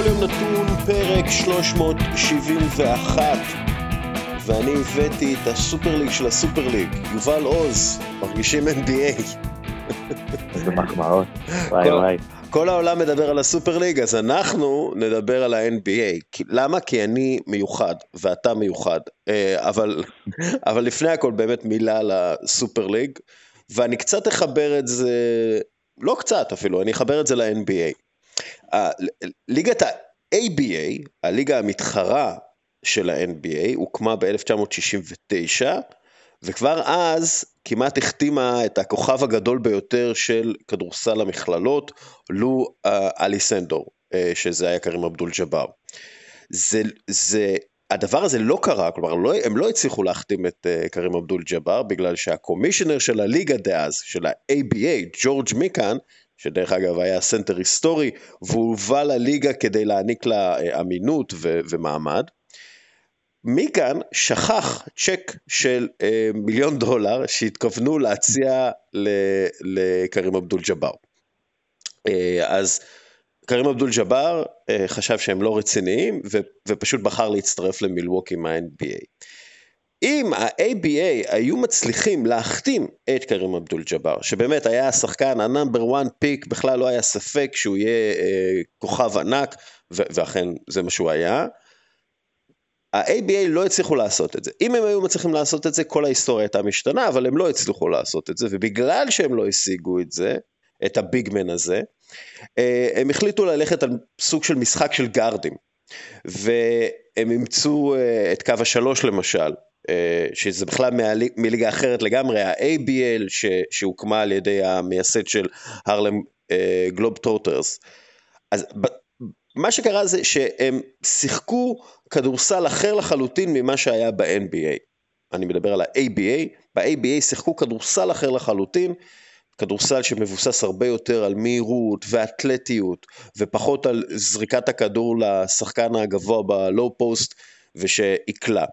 בכל יום נתון פרק 371 ואני הבאתי את הסופר ליג של הסופר ליג, יובל עוז, מרגישים NBA. איזה מחמאות, וואי וואי. כל העולם מדבר על הסופר ליג, אז אנחנו נדבר על ה-NBA. למה? כי אני מיוחד, ואתה מיוחד. אה, אבל, אבל לפני הכל באמת מילה על הסופר ליג, ואני קצת אחבר את זה, לא קצת אפילו, אני אחבר את זה ל-NBA. ליגת ה-ABA, הליגה המתחרה של ה-NBA, הוקמה ב-1969, וכבר אז כמעט החתימה את הכוכב הגדול ביותר של כדורסל המכללות, לו uh, אליסנדור, uh, שזה היה קרים אבדול ג'באר. זה, זה, הדבר הזה לא קרה, כלומר לא, הם לא הצליחו להחתים את uh, קרים אבדול ג'באר, בגלל שהקומישיונר של הליגה דאז, של ה-ABA, ג'ורג' מיקן, שדרך אגב היה סנטר היסטורי, והוא הובא לליגה כדי להעניק לה אמינות ו- ומעמד. מכאן שלחו צ'ק של אה, מיליון דולר שהתכוונו להציע לקרים אבדול ג'באר. אה, אז קרים אבדול ג'באר אה, חשב שהם לא רציניים ו- ופשוט בחר להצטרף למילווקי מה-NBA. אם ה-ABA היו מצליחים להחתים את קרים אבדול ג'באר, שבאמת היה השחקן ה number 1 pick, בכלל לא היה ספק שהוא יהיה אה, כוכב ענק, ואכן זה מה שהוא היה, ה-ABA לא הצליחו לעשות את זה. אם הם היו מצליחים לעשות את זה, כל ההיסטוריה הייתה משתנה, אבל הם לא הצליחו לעשות את זה, ובגלל שהם לא השיגו את זה, את ה big man הזה, אה, הם החליטו ללכת על סוג של משחק של גארדים. והם אימצו אה, את קו השלוש למשל, שזה בכלל מליגה אחרת לגמרי, ה-ABL שהוקמה על ידי המייסד של הרלם גלובטרוטרס. אז מה שקרה זה שהם שיחקו כדורסל אחר לחלוטין ממה שהיה ב-NBA. אני מדבר על ה-ABA, ב-ABA שיחקו כדורסל אחר לחלוטין, כדורסל שמבוסס הרבה יותר על מהירות ואתלטיות, ופחות על זריקת הכדור לשחקן הגבוה ב low post ושעיקלה.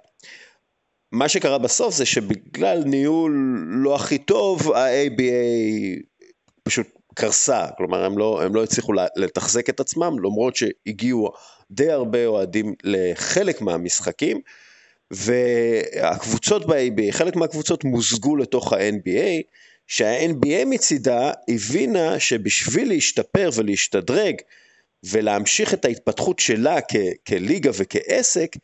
מה שקרה בסוף זה שבגלל ניהול לא הכי טוב, ה-ABA פשוט קרסה, כלומר הם לא, הם לא הצליחו לתחזק את עצמם, למרות שהגיעו די הרבה אוהדים לחלק מהמשחקים, והקבוצות ב-ABA, חלק מהקבוצות מוזגו לתוך ה-NBA, שה-NBA מצידה הבינה שבשביל להשתפר ולהשתדרג ולהמשיך את ההתפתחות שלה כ- כליגה וכעסק,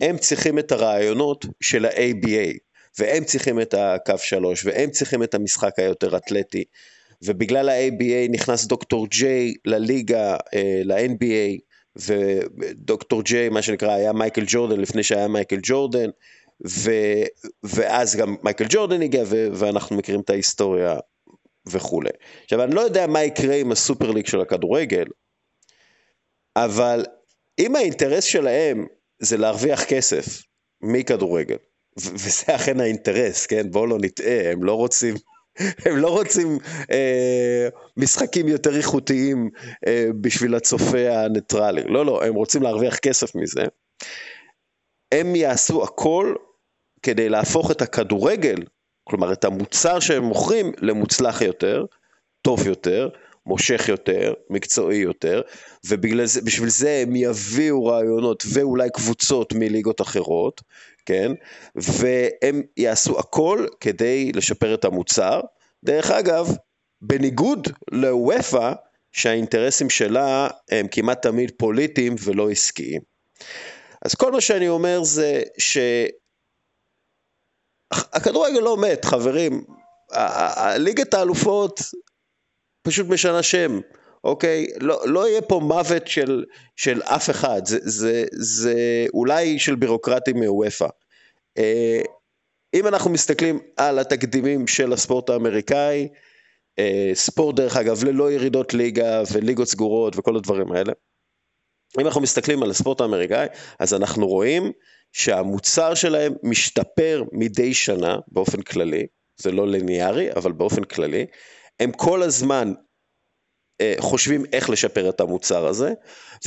הם צריכים את הרעיונות של ה-ABA, והם צריכים את הקו שלוש, והם צריכים את המשחק היותר אתלטי, ובגלל ה-ABA נכנס דוקטור ג'יי לליגה, אה, ל-NBA, ודוקטור ג'יי, מה שנקרא, היה מייקל ג'ורדן לפני שהיה מייקל ג'ורדן, ו, ואז גם מייקל ג'ורדן הגיע, ו, ואנחנו מכירים את ההיסטוריה וכולי. עכשיו, אני לא יודע מה יקרה עם הסופר ליג של הכדורגל, אבל אם האינטרס שלהם זה להרוויח כסף מכדורגל, וזה אכן האינטרס, כן? בואו לא נטעה, הם לא רוצים הם לא רוצים אה, משחקים יותר איכותיים אה, בשביל הצופה הניטרלי. לא, לא, הם רוצים להרוויח כסף מזה. הם יעשו הכל כדי להפוך את הכדורגל, כלומר את המוצר שהם מוכרים, למוצלח יותר, טוב יותר, מושך יותר, מקצועי יותר, ובשביל זה הם יביאו רעיונות ואולי קבוצות מליגות אחרות, כן? והם יעשו הכל כדי לשפר את המוצר. דרך אגב, בניגוד לוופא, שהאינטרסים שלה הם כמעט תמיד פוליטיים ולא עסקיים. אז כל מה שאני אומר זה שהכדורגל לא מת, חברים. ליגת האלופות פשוט משנה שם, אוקיי? לא, לא יהיה פה מוות של, של אף אחד, זה, זה, זה אולי של בירוקרטים מוופא. אה, אם אנחנו מסתכלים על התקדימים של הספורט האמריקאי, אה, ספורט דרך אגב ללא ירידות ליגה וליגות סגורות וכל הדברים האלה, אם אנחנו מסתכלים על הספורט האמריקאי, אז אנחנו רואים שהמוצר שלהם משתפר מדי שנה באופן כללי, זה לא ליניארי, אבל באופן כללי, הם כל הזמן אה, חושבים איך לשפר את המוצר הזה,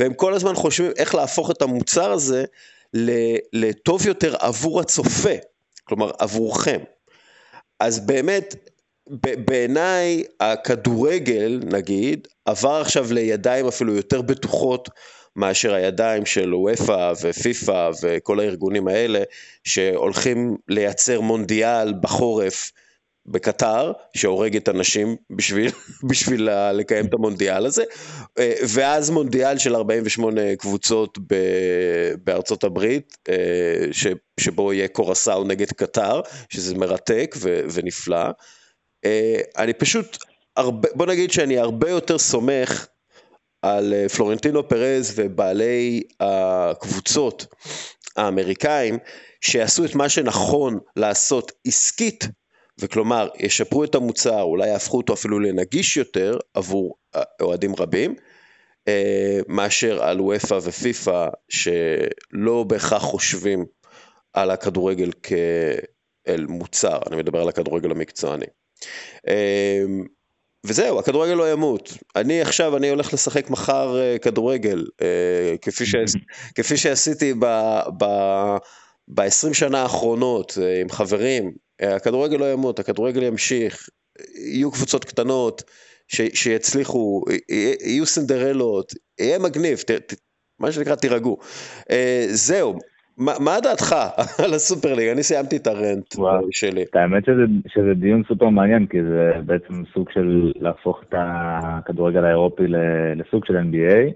והם כל הזמן חושבים איך להפוך את המוצר הזה לטוב יותר עבור הצופה, כלומר עבורכם. אז באמת, בעיניי הכדורגל, נגיד, עבר עכשיו לידיים אפילו יותר בטוחות מאשר הידיים של וופא ופיפא וכל הארגונים האלה, שהולכים לייצר מונדיאל בחורף בקטר, שהורג את הנשים בשביל, בשביל לקיים את המונדיאל הזה, אה, ואז מונדיאל של 48 קבוצות ב, בארצות הברית, אה, ש, שבו יהיה קורסאו נגד קטר, שזה מרתק ו, ונפלא. אה, אני פשוט, הרבה, בוא נגיד שאני הרבה יותר סומך על פלורנטינו פרז ובעלי הקבוצות האמריקאים, שיעשו את מה שנכון לעשות עסקית וכלומר ישפרו את המוצר, אולי יהפכו אותו אפילו לנגיש יותר עבור אוהדים רבים, אה, מאשר על וופא ופיפא שלא בהכרח חושבים על הכדורגל כאל מוצר, אני מדבר על הכדורגל המקצועני. אה, וזהו, הכדורגל לא ימות. אני עכשיו, אני הולך לשחק מחר אה, כדורגל, כפי, ש... כפי שעשיתי ב-20 שנה האחרונות עם חברים, הכדורגל לא ימות, הכדורגל ימשיך, יהיו קבוצות קטנות ש, שיצליחו, יהיו סינדרלות, יהיה מגניב, ת, ת, מה שנקרא תירגעו. אה, זהו, מה, מה דעתך על הסופר ליג? אני סיימתי את הרנט שלי. האמת שזה, שזה דיון סופר מעניין, כי זה בעצם סוג של להפוך את הכדורגל האירופי לסוג של NBA.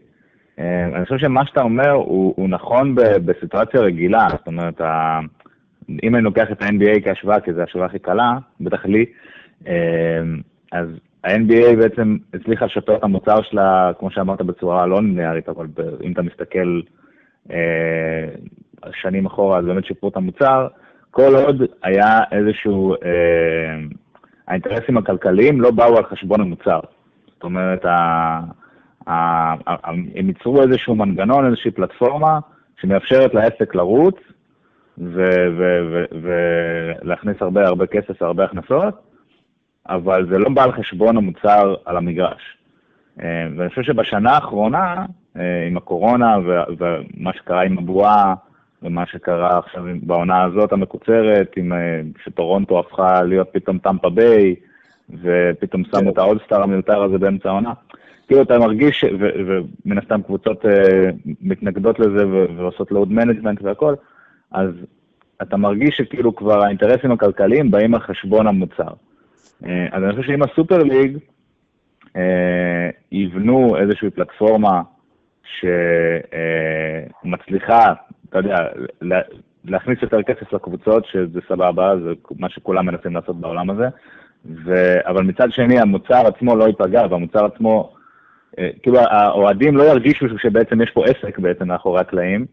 אה, אני חושב שמה שאתה אומר הוא, הוא נכון בסיטואציה רגילה, זאת אומרת, אם אני לוקח את ה-NBA כהשוואה, כי זו השוואה הכי קלה, בטח לי, אמ, אז ה-NBA בעצם הצליחה לשפר את המוצר שלה, כמו שאמרת, בצורה לא ליניארית, אבל אם אתה מסתכל אה, שנים אחורה, אז באמת שיפרו את המוצר. כל עוד היה איזשהו, אה, האינטרסים הכלכליים לא באו על חשבון המוצר. זאת אומרת, הם ייצרו איזשהו מנגנון, איזושהי פלטפורמה שמאפשרת לעסק לרוץ, ולהכניס הרבה הרבה כסף והרבה הכנסות, אבל זה לא בא על חשבון המוצר על המגרש. אה, ואני חושב שבשנה האחרונה, אה, עם הקורונה ומה שקרה עם הבועה, ומה שקרה עכשיו בעונה הזאת המקוצרת, עם, אה, שטורונטו הפכה להיות פתאום טמפה ביי, ופתאום שמו כן. את האולסטאר המיותר הזה באמצע העונה. כאילו אתה מרגיש, ומן הסתם קבוצות מתנגדות לזה ועושות load management והכל, אז אתה מרגיש שכאילו כבר האינטרסים הכלכליים באים על חשבון המוצר. אה, אז אני חושב שאם הסופר ליג אה, יבנו איזושהי פלטפורמה שמצליחה, אתה יודע, להכניס יותר כסף לקבוצות, שזה סבבה, זה מה שכולם מנסים לעשות בעולם הזה, ו... אבל מצד שני המוצר עצמו לא ייפגע, והמוצר עצמו, אה, כאילו האוהדים לא ירגישו שבעצם יש פה עסק בעצם מאחורי הקלעים,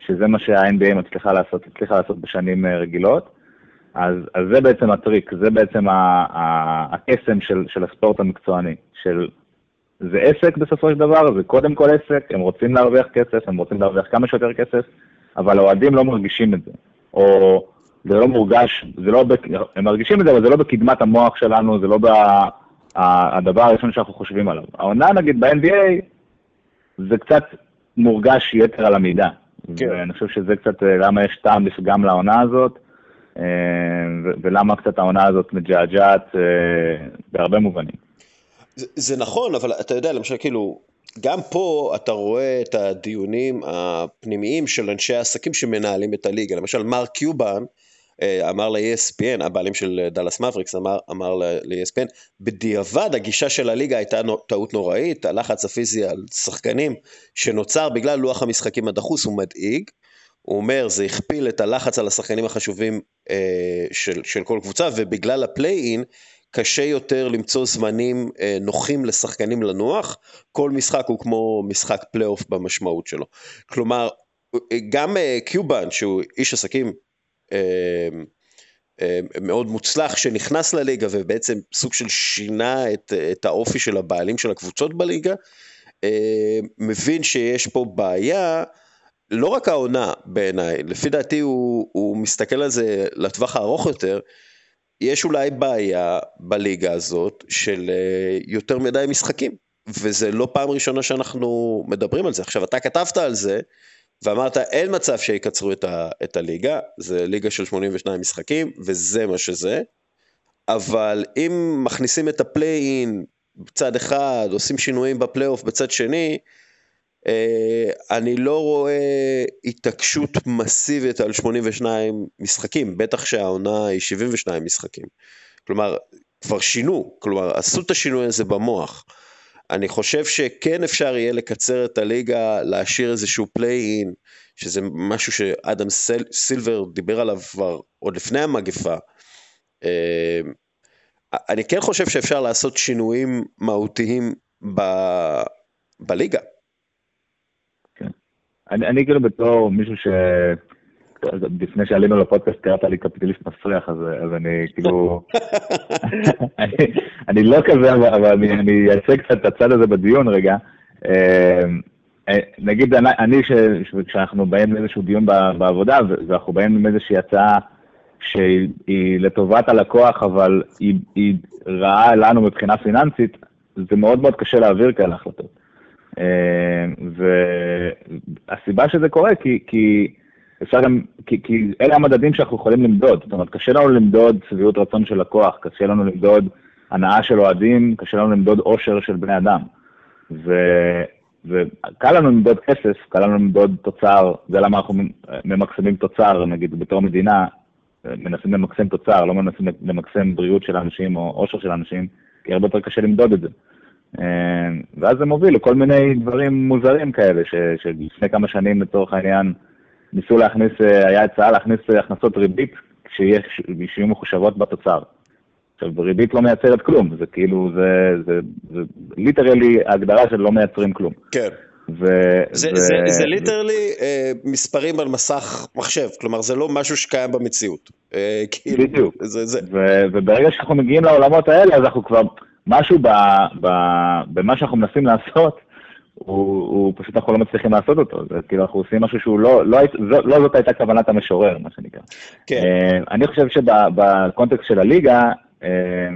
שזה מה שה-NBA מצליחה לעשות, הצליחה לעשות בשנים אה, רגילות. אז, אז זה בעצם הטריק, זה בעצם הקסם של, של הספורט המקצועני, של זה עסק בסופו של דבר, זה קודם כל עסק, הם רוצים להרוויח כסף, הם רוצים להרוויח כמה שיותר כסף, אבל האוהדים לא מרגישים את זה. או זה לא מורגש, זה לא, הם מרגישים את זה, אבל זה לא בקדמת המוח שלנו, זה לא בה, הדבר הראשון שאנחנו חושבים עליו. העונה נגיד ב-NBA, זה קצת מורגש יתר על המידה. כן. ואני חושב שזה קצת אה, למה יש טעם גם לעונה הזאת, אה, ולמה קצת העונה הזאת מג'עג'עת אה, בהרבה מובנים. זה, זה נכון, אבל אתה יודע, למשל, כאילו, גם פה אתה רואה את הדיונים הפנימיים של אנשי העסקים שמנהלים את הליגה. למשל, מרק קיובן, אמר ל-ESPN, הבעלים של דאלאס מבריקס אמר, אמר ל-ESPN, בדיעבד הגישה של הליגה הייתה טעות נוראית, הלחץ הפיזי על שחקנים שנוצר בגלל לוח המשחקים הדחוס הוא מדאיג. הוא אומר, זה הכפיל את הלחץ על השחקנים החשובים אה, של, של כל קבוצה, ובגלל ה play-in, קשה יותר למצוא זמנים אה, נוחים לשחקנים לנוח, כל משחק הוא כמו משחק פלייאוף במשמעות שלו. כלומר, גם אה, קיובן, שהוא איש עסקים אה, אה, מאוד מוצלח שנכנס לליגה ובעצם סוג של שינה את, את האופי של הבעלים של הקבוצות בליגה, אה, מבין שיש פה בעיה, לא רק העונה בעיניי, לפי דעתי הוא, הוא מסתכל על זה לטווח הארוך יותר, יש אולי בעיה בליגה הזאת של יותר מדי משחקים, וזה לא פעם ראשונה שאנחנו מדברים על זה. עכשיו, אתה כתבת על זה, ואמרת אין מצב שיקצרו את, ה, את הליגה, זה ליגה של 82 משחקים וזה מה שזה, אבל אם מכניסים את הפליי-אין בצד אחד, עושים שינויים בפלייאוף בצד שני, אה, אני לא רואה התעקשות מסיבית על 82 משחקים, בטח שהעונה היא 72 משחקים. כלומר, כבר שינו, כלומר, עשו את השינוי הזה במוח. אני חושב שכן אפשר יהיה לקצר את הליגה, להשאיר איזשהו פליי-אין, שזה משהו שאדם סל, סילבר דיבר עליו כבר עוד לפני המגפה. אה, אני כן חושב שאפשר לעשות שינויים מהותיים ב, בליגה. כן. אני, אני כאילו בתור מישהו ש... לפני שעלינו לפודקאסט קראת לי קפיטליסט מסריח, אז, אז אני כאילו... אני, אני לא כזה, אבל אני, אני אעשה קצת את הצד הזה בדיון רגע. אה, אה, נגיד, אני, כשאנחנו באים לאיזשהו דיון בעבודה, ואנחנו באים עם איזושהי הצעה שהיא לטובת הלקוח, אבל היא, היא רעה לנו מבחינה פיננסית, זה מאוד מאוד קשה להעביר כאלה החלטות. אה, והסיבה שזה קורה, כי, כי אפשר גם, כי, כי אלה המדדים שאנחנו יכולים למדוד. זאת אומרת, קשה לנו למדוד שביעות רצון של לקוח, קשה לנו למדוד הנאה של אוהדים, קשה לנו למדוד עושר של בני אדם. ו, וקל לנו למדוד כסף, קל לנו למדוד תוצר, זה למה אנחנו ממקסמים תוצר, נגיד בתור מדינה, מנסים למקסם תוצר, לא מנסים למקסם בריאות של אנשים או עושר של אנשים, כי הרבה יותר קשה למדוד את זה. אה, ואז זה מוביל לכל מיני דברים מוזרים כאלה, שלפני כמה שנים לצורך העניין ניסו להכניס, אה, היה הצעה להכניס הכנסות ריבית שיהיו מחושבות בתוצר. עכשיו, ריבית לא מייצרת כלום, זה כאילו, זה, זה, זה literally ההגדרה של לא מייצרים כלום. כן. ו... זה, ו... זה, זה literally אה, מספרים על מסך מחשב, כלומר זה לא משהו שקיים במציאות. אה, כאילו, בדיוק. זה, זה. ו, וברגע שאנחנו מגיעים לעולמות האלה, אז אנחנו כבר, משהו ב, ב, במה שאנחנו מנסים לעשות, הוא, הוא פשוט אנחנו לא מצליחים לעשות אותו, זה כאילו אנחנו עושים משהו שהוא לא, לא, לא, לא זאת הייתה כוונת המשורר, מה שנקרא. כן. אה, אני חושב שב context של הליגה, אה,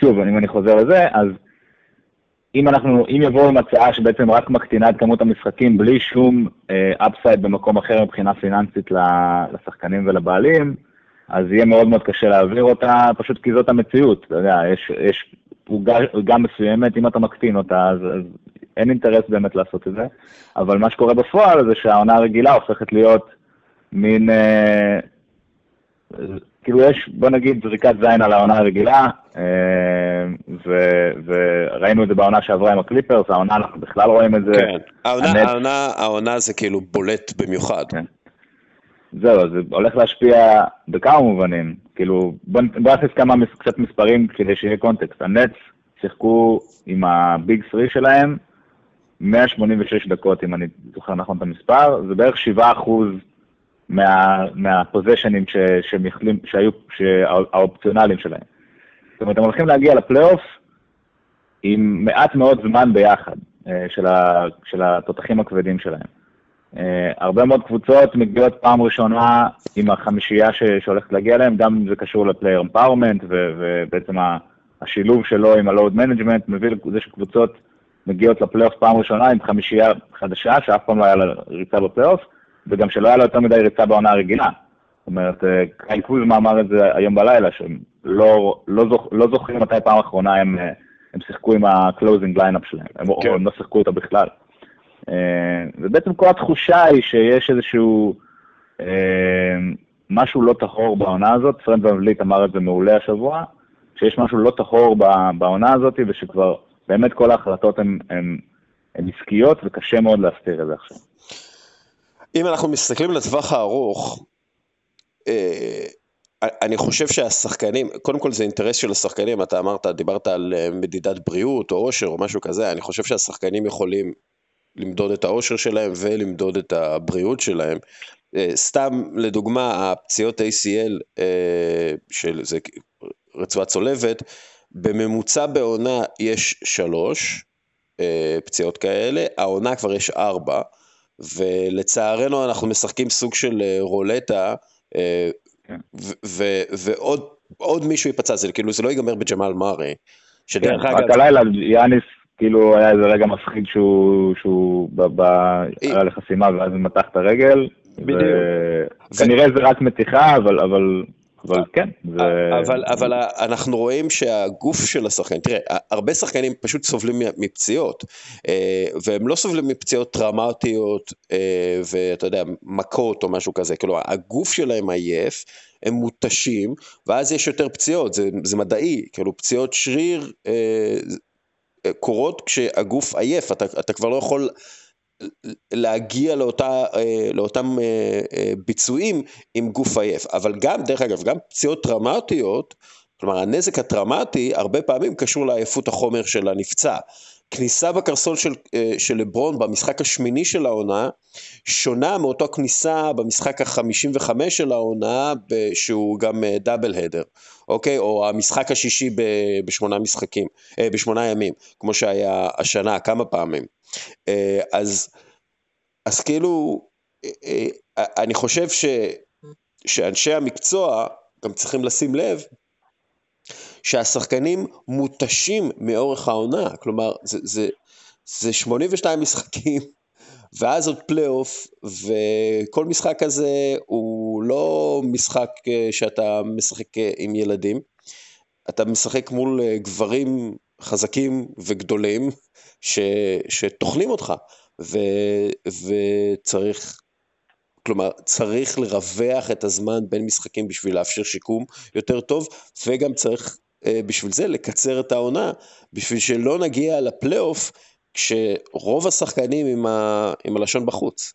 שוב, אם אני חוזר לזה, אז אם אנחנו, אם יבואו עם הצעה שבעצם רק מקטינה את כמות המשחקים בלי שום אפסייד uh, במקום אחר מבחינה פיננסית לשחקנים ולבעלים, אז יהיה מאוד מאוד קשה להעביר אותה, פשוט כי זאת המציאות, אתה יודע, יש, יש עוגה מסוימת, אם אתה מקטין אותה, אז, אז אין אינטרס באמת לעשות את זה, אבל מה שקורה בפועל זה שהעונה הרגילה הופכת להיות מין... Uh, כאילו יש, בוא נגיד, זריקת זין על העונה הרגילה, אה, וראינו את זה בעונה שעברה עם הקליפרס, העונה אנחנו בכלל רואים את זה. כן, העונה, העונה, העונה זה כאילו בולט במיוחד. כן. זהו, זה הולך להשפיע בכמה מובנים. כאילו, בוא, בוא נכניס כמה, קצת מספרים כדי שיהיה קונטקסט. הנץ שיחקו עם הביג 3 שלהם 186 דקות, אם אני זוכר נכון את המספר, זה בערך 7 אחוז מה, מהפוזיישנים שהיו, האופציונליים שלהם. זאת אומרת, הם הולכים להגיע לפלייאוף עם מעט מאוד זמן ביחד אה, של, ה, של התותחים הכבדים שלהם. Uh, הרבה מאוד קבוצות מגיעות פעם ראשונה עם החמישייה ש, שהולכת להגיע אליהם, גם אם זה קשור לפלייר אמפאורמנט, ובעצם השילוב שלו עם ה load management מביא לזה שקבוצות מגיעות לפלייאוף פעם ראשונה עם חמישייה חדשה, שאף פעם לא היה לה ריצה בפלייאוף, וגם שלא היה לו יותר מדי ריצה בעונה הרגילה. זאת אומרת, אה, קייל קוזמה אמר את זה היום בלילה, שהם לא, לא, זוכ, לא זוכרים מתי פעם אחרונה הם, אה, הם שיחקו עם ה-closing line-up שלהם, הם, כן. או הם לא שיחקו אותה בכלל. אה, ובעצם כל התחושה היא שיש איזשהו משהו לא טהור בעונה הזאת, פרנד ובליט אמר את זה מעולה השבוע, שיש משהו לא טהור בעונה הזאת, ושכבר באמת כל ההחלטות הן עסקיות, וקשה מאוד להסתיר את זה עכשיו. אם אנחנו מסתכלים לטווח הארוך, אה, אני חושב שהשחקנים, קודם כל זה אינטרס של השחקנים, אתה אמרת, דיברת על אה, מדידת בריאות או עושר או משהו כזה, אני חושב שהשחקנים יכולים למדוד את העושר שלהם ולמדוד את הבריאות שלהם. אה, סתם לדוגמה, הפציעות ACL של זה רצועה צולבת, בממוצע בעונה יש שלוש פציעות כאלה, העונה כבר יש ארבע. ולצערנו אנחנו משחקים סוג של אה, רולטה, אה, כן. ועוד מישהו ייפצע, זה כאילו זה לא ייגמר בג'מאל מארי. שדרך כן, אגב... רק הלילה יאניס, כאילו היה איזה רגע מפחיד שהוא, שהוא היה לחסימה ואז מתח את הרגל. בדיוק. כנראה זה רק מתיחה, אבל, אבל אבל כן, זה... אבל, אבל אנחנו רואים שהגוף של השחקן, תראה, הרבה שחקנים פשוט סובלים מפציעות, אה, והם לא סובלים מפציעות טראומטיות, אה, ואתה יודע, מכות או משהו כזה, כאילו הגוף שלהם עייף, הם מותשים, ואז יש יותר פציעות, זה, זה מדעי, כאילו פציעות שריר אה, קורות כשהגוף עייף, אתה, אתה כבר לא יכול להגיע לאותה, אה, לאותם אה, אה, ביצועים עם גוף עייף. אבל גם, דרך אגב, גם פציעות טראומטיות, כלומר הנזק הטראומטי הרבה פעמים קשור לעייפות החומר של הנפצע. כניסה בקרסול של, של לברון במשחק השמיני של העונה שונה מאותו כניסה במשחק החמישים וחמש של העונה שהוא גם דאבל הדר, אוקיי? או המשחק השישי בשמונה משחקים, בשמונה ימים, כמו שהיה השנה כמה פעמים. אה, אז, אז כאילו, אה, אה, אני חושב ש, שאנשי המקצוע גם צריכים לשים לב שהשחקנים מותשים מאורך העונה, כלומר זה, זה, זה 82 משחקים ואז עוד פלייאוף וכל משחק כזה הוא לא משחק שאתה משחק עם ילדים, אתה משחק מול גברים חזקים וגדולים ש, שטוחנים אותך, ו, וצריך, כלומר, צריך לרווח את הזמן בין משחקים בשביל לאפשר שיקום יותר טוב, וגם צריך אה, בשביל זה לקצר את העונה, בשביל שלא נגיע לפלייאוף כשרוב השחקנים עם, ה, עם הלשון בחוץ.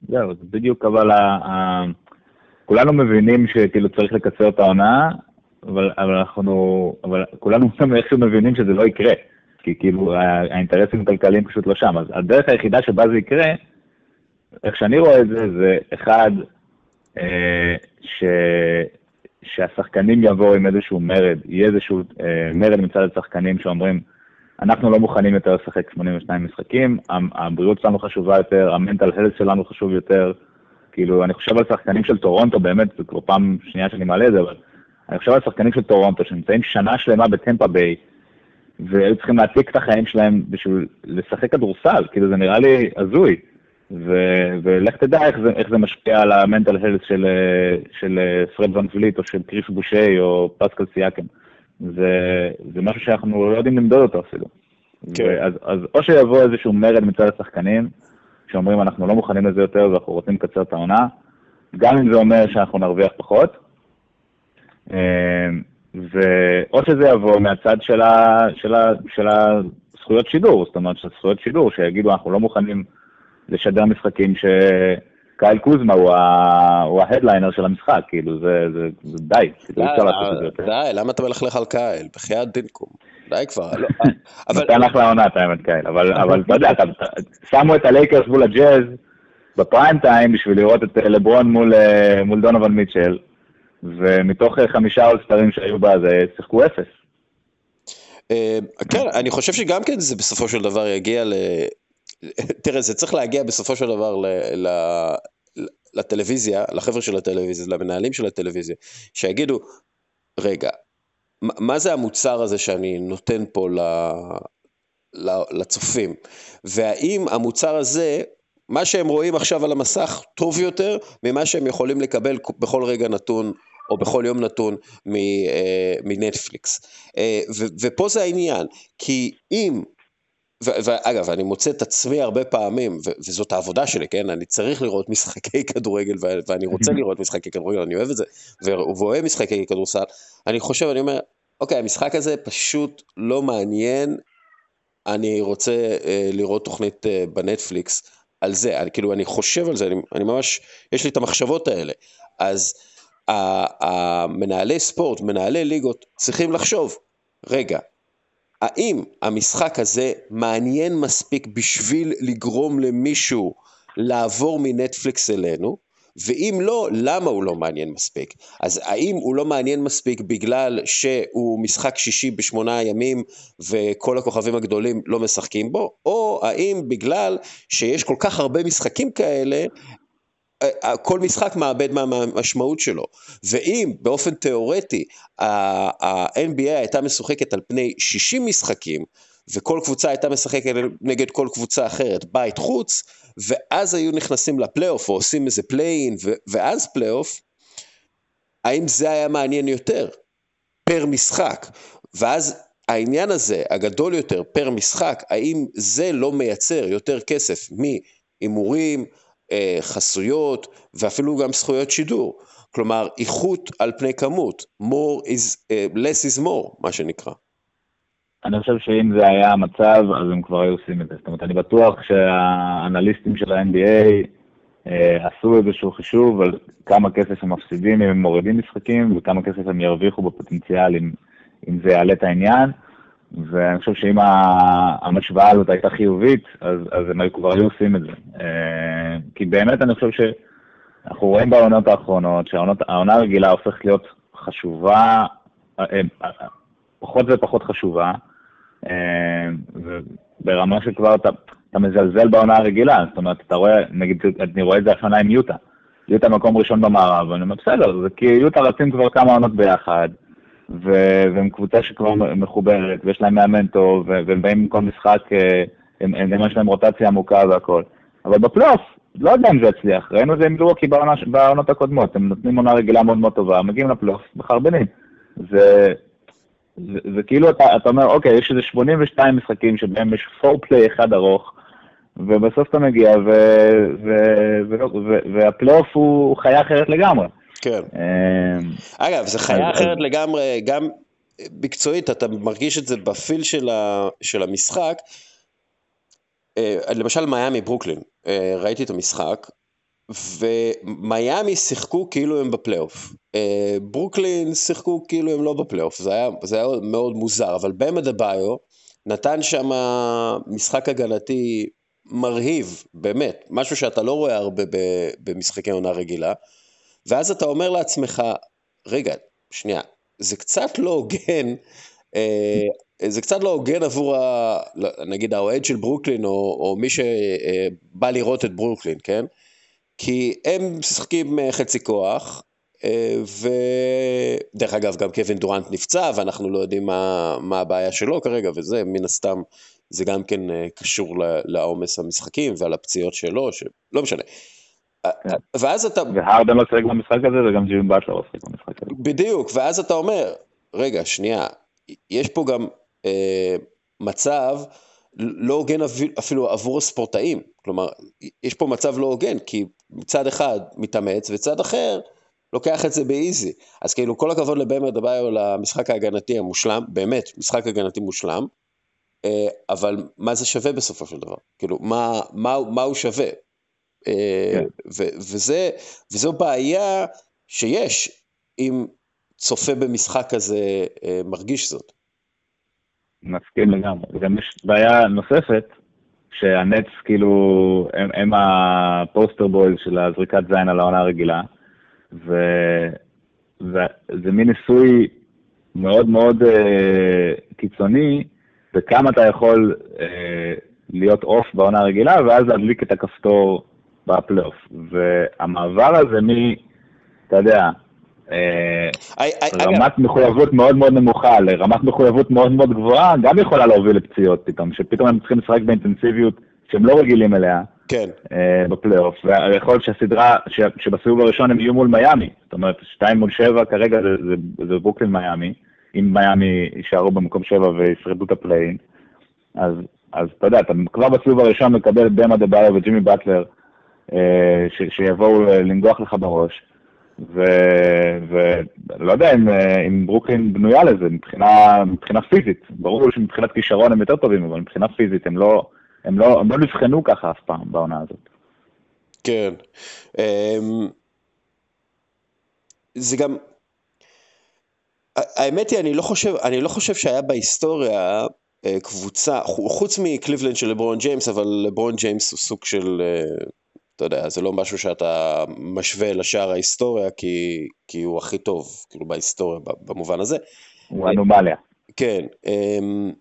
זהו, זה בדיוק, אבל ה, ה, כולנו מבינים שכאילו צריך לקצר את העונה, אבל, אבל אנחנו, אבל כולנו איכשהו מבינים שזה לא יקרה. כי כאילו האינטרסים הכלכליים פשוט לא שם. אז הדרך היחידה שבה זה יקרה, איך שאני רואה את זה, זה אחד, אה, ש, שהשחקנים יבואו עם איזשהו מרד, יהיה איזשהו אה, מרד מצד השחקנים שאומרים, אנחנו לא מוכנים יותר לשחק 82 משחקים, הבריאות שלנו חשובה יותר, ה-mental health שלנו חשוב יותר. כאילו, אני חושב על שחקנים של טורונטו, באמת, זו כבר פעם שנייה שאני מעלה את זה, אבל אני חושב על שחקנים של טורונטו שנמצאים שנה שלמה בטמפה ביי, והיו צריכים להעתיק את החיים שלהם בשביל לשחק כדורסל, כאילו זה נראה לי הזוי. ו- ולך תדע איך זה, איך זה משפיע על ה-mental health של, של פרד ון פליט או של כריס בושה או פסקל סיאקם. זה, זה משהו שאנחנו לא יודעים למדוד אותו אפילו. כן. אז, אז או שיבוא איזשהו מרד מצד השחקנים, שאומרים אנחנו לא מוכנים לזה יותר ואנחנו רוצים לקצר את העונה, גם אם זה אומר שאנחנו נרוויח פחות. אה, ואו שזה יבוא מהצד של, ה, של, ה, של הזכויות שידור, זאת אומרת, של זכויות שידור, שיגידו, אנחנו לא מוכנים לשדר משחקים שקייל קוזמה הוא, ה, הוא ההדליינר של המשחק, כאילו, זה, זה, זה די, כאילו, אי אפשר לעשות את זה יותר. די, למה אתה מלכלך על קייל? בחייאת דינקום. די כבר. לא, אבל... נותן לך לעונה, את האמת, קייל, אבל אתה יודע, שמו את הלייקרס מול הג'אז ב-prime time בשביל לראות את לברון מול, אה, דונובן מיטשל. ומתוך אה, חמישה אולסטרים שהיו בזה, שיחקו אפס. אה, כן, אני חושב שגם כן זה בסופו של דבר יגיע. תראה, זה צריך להגיע בסופו של דבר ל... ל... לטלוויזיה, לחבר'ה של הטלוויזיה, למנהלים של הטלוויזיה, שיגידו, רגע, מה זה המוצר הזה שאני נותן פה לצופים? והאם המוצר הזה, מה שהם רואים עכשיו על המסך טוב יותר ממה שהם יכולים לקבל בכל רגע נתון או בכל יום נתון אה, מנטפליקס. אה, ופה זה העניין, כי אם ואגב, אני מוצא את עצמי הרבה פעמים, וזאת העבודה שלי, כן? אני צריך לראות משחקי כדורגל, ואני רוצה לראות משחקי כדורגל, אני אוהב את זה, ואוהב משחקי כדורסל. אני חושב, אני אומר, אוקיי, המשחק הזה פשוט לא מעניין, אני רוצה אה, לראות תוכנית אה, בנטפליקס על זה, אני, כאילו, אני חושב על זה, אני, אני ממש, יש לי את המחשבות האלה. אז המנהלי ספורט, מנהלי ליגות, צריכים לחשוב, רגע, האם המשחק הזה מעניין מספיק בשביל לגרום למישהו לעבור מנטפליקס אלינו? ואם לא, למה הוא לא מעניין מספיק? אז האם הוא לא מעניין מספיק בגלל שהוא משחק שישי בשמונה ימים וכל הכוכבים הגדולים לא משחקים בו? או האם בגלל שיש כל כך הרבה משחקים כאלה, כל משחק מאבד מהמשמעות שלו. ואם באופן תיאורטי ה-NBA הייתה משוחקת על פני 60 משחקים, וכל קבוצה הייתה משחקת נגד כל קבוצה אחרת, בית חוץ, ואז היו נכנסים לפלייאוף, או עושים איזה play-in, ואז פלייאוף, האם זה היה מעניין יותר per משחק? ואז העניין הזה, הגדול יותר per משחק, האם זה לא מייצר יותר כסף מהימורים, אה, חסויות ואפילו גם זכויות שידור? כלומר, איכות על פני כמות, more is, uh, less is more, מה שנקרא. אני חושב שאם זה היה המצב, אז הם כבר היו עושים את זה. זאת אומרת, אני בטוח שהאנליסטים של ה-NBA אה, עשו איזשהו חישוב על כמה כסף הם מפסידים אם הם מורידים משחקים, וכמה כסף הם ירוויחו בפוטנציאל אם, אם זה יעלה את העניין. ואני חושב שאם המשוואה הזאת הייתה חיובית, אז, אז הם כבר היו עושים את זה. אה, כי באמת אני חושב שאנחנו רואים בעונות האחרונות שהעונה הרגילה הופכת להיות חשובה, אה, פחות ופחות חשובה, ברמה שכבר אתה, אתה מזלזל בעונה הרגילה, זאת אומרת, אתה רואה, נגיד, אני רואה את זה השנה עם יוטה. יוטה מקום ראשון במערב, ואני אומר, בסדר, זה כי יוטה רצים כבר כמה עונות ביחד, והם קבוצה שכבר מחוברת, ויש להם מאמן טוב, והם באים מכל משחק, אה, הם, יש להם רוטציה עמוקה והכל. אבל בפלייאוף, לא יודע אם זה יצליח, ראינו את זה עם לואקי בעונות הקודמות, הם נותנים עונה רגילה מאוד מאוד טובה, מגיעים לפלייאוף, מחרבנים. זה, זה, זה כאילו אתה, אתה אומר, אוקיי, יש איזה 82 משחקים שבהם יש 4-play אחד ארוך, ובסוף אתה מגיע, והפלייאוף הוא חיה אחרת לגמרי. כן. אמ, אגב, זה חיה אחרת לגמרי, גם מקצועית, אתה מרגיש את זה ב-feel של, ה, של המשחק. אה, למשל מיאמי ברוקלין, אה, ראיתי את המשחק, ומיאמי שיחקו כאילו הם בפלייאוף. אה, ברוקלין שיחקו כאילו הם לא בפלייאוף, זה היה, זה היה מאוד מוזר, אבל באם אדבאיו נתן שם משחק הגנתי מרהיב, באמת, משהו שאתה לא רואה הרבה במשחקי עונה רגילה, ואז אתה אומר לעצמך, רגע, שנייה, זה קצת לא הוגן, אה, זה קצת לא הוגן עבור, ה, נגיד, האוהד של ברוקלין, או, או מי שבא לראות את ברוקלין, כן? כי הם משחקים אה, חצי כוח, אה, ודרך אגב, גם קווין דורנט נפצע, ואנחנו לא יודעים מה, מה הבעיה שלו כרגע, וזה מן הסתם זה גם כן אה, קשור לעומס המשחקים ועל הפציעות שלו, שלא משנה. אה. ואז אתה... והרדן לא שיחק במשחק הזה וגם ג'ים באטלר לא שיחק במשחק הזה. בדיוק, ואז אתה אומר, רגע, שנייה, יש פה גם אה, מצב לא הוגן אפילו עבור הספורטאים. כלומר, יש פה מצב לא הוגן, כי מצד אחד מתאמץ וצד אחר לוקח את זה באיזי. אז כאילו, כל הכבוד לבמר דביו למשחק ההגנתי המושלם, באמת, משחק הגנתי מושלם, אה, אבל מה זה שווה בסופו של דבר? כאילו, מה, מה, מה הוא שווה? אה, כן. ו, וזה, וזו בעיה שיש אם צופה במשחק כזה אה, מרגיש זאת. מסכים לגמרי. גם יש בעיה נוספת, שהנץ כאילו, הם, הם הפוסטר בויז של הזריקת זין על העונה הרגילה, ו, וזה מין ניסוי מאוד מאוד אה, קיצוני, וכמה אתה יכול אה, להיות עוף בעונה הרגילה, ואז להדליק את הכפתור בפלייאוף. והמעבר הזה מ... אתה יודע, אה, רמת מחויבות מאוד מאוד נמוכה לרמת מחויבות מאוד מאוד גבוהה, גם יכולה להוביל לפציעות פתאום, שפתאום הם צריכים לשחק באינטנסיביות שהם לא רגילים אליה. כן. Uh, בפלייאוף, ויכול להיות שהסדרה, ש, שבסיבוב הראשון הם יהיו מול מיאמי, זאת אומרת, 2 מול 7 כרגע זה, זה, זה ברוקלין מיאמי, אם מיאמי יישארו במקום 7 וישרדו את ה-play-in, אז, אז אתה יודע, אתה כבר בסיבוב הראשון מקבל את באם אדבאיו וג'ימי באטלר, ש, שיבואו לנגוח לך בראש, ולא יודע אם, אה, אם ברוקלין בנויה לזה מבחינה, מבחינה פיזית. ברור שמבחינת כישרון הם יותר טובים, אבל מבחינה פיזית הם לא, הם לא, הם לא נבחנו ככה אף פעם בעונה הזאת. כן. אמ, זה גם, האמת היא, אני לא חושב, אני לא חושב שהיה בהיסטוריה אה, קבוצה, חוץ מקליבלנד של לברון ג'יימס, אבל לברון ג'יימס הוא סוג של אה, אתה יודע, זה לא משהו שאתה משווה לשאר ההיסטוריה, כי, כי הוא הכי טוב, כאילו בהיסטוריה, במובן הזה. הוא אנומליה. כן. אמ,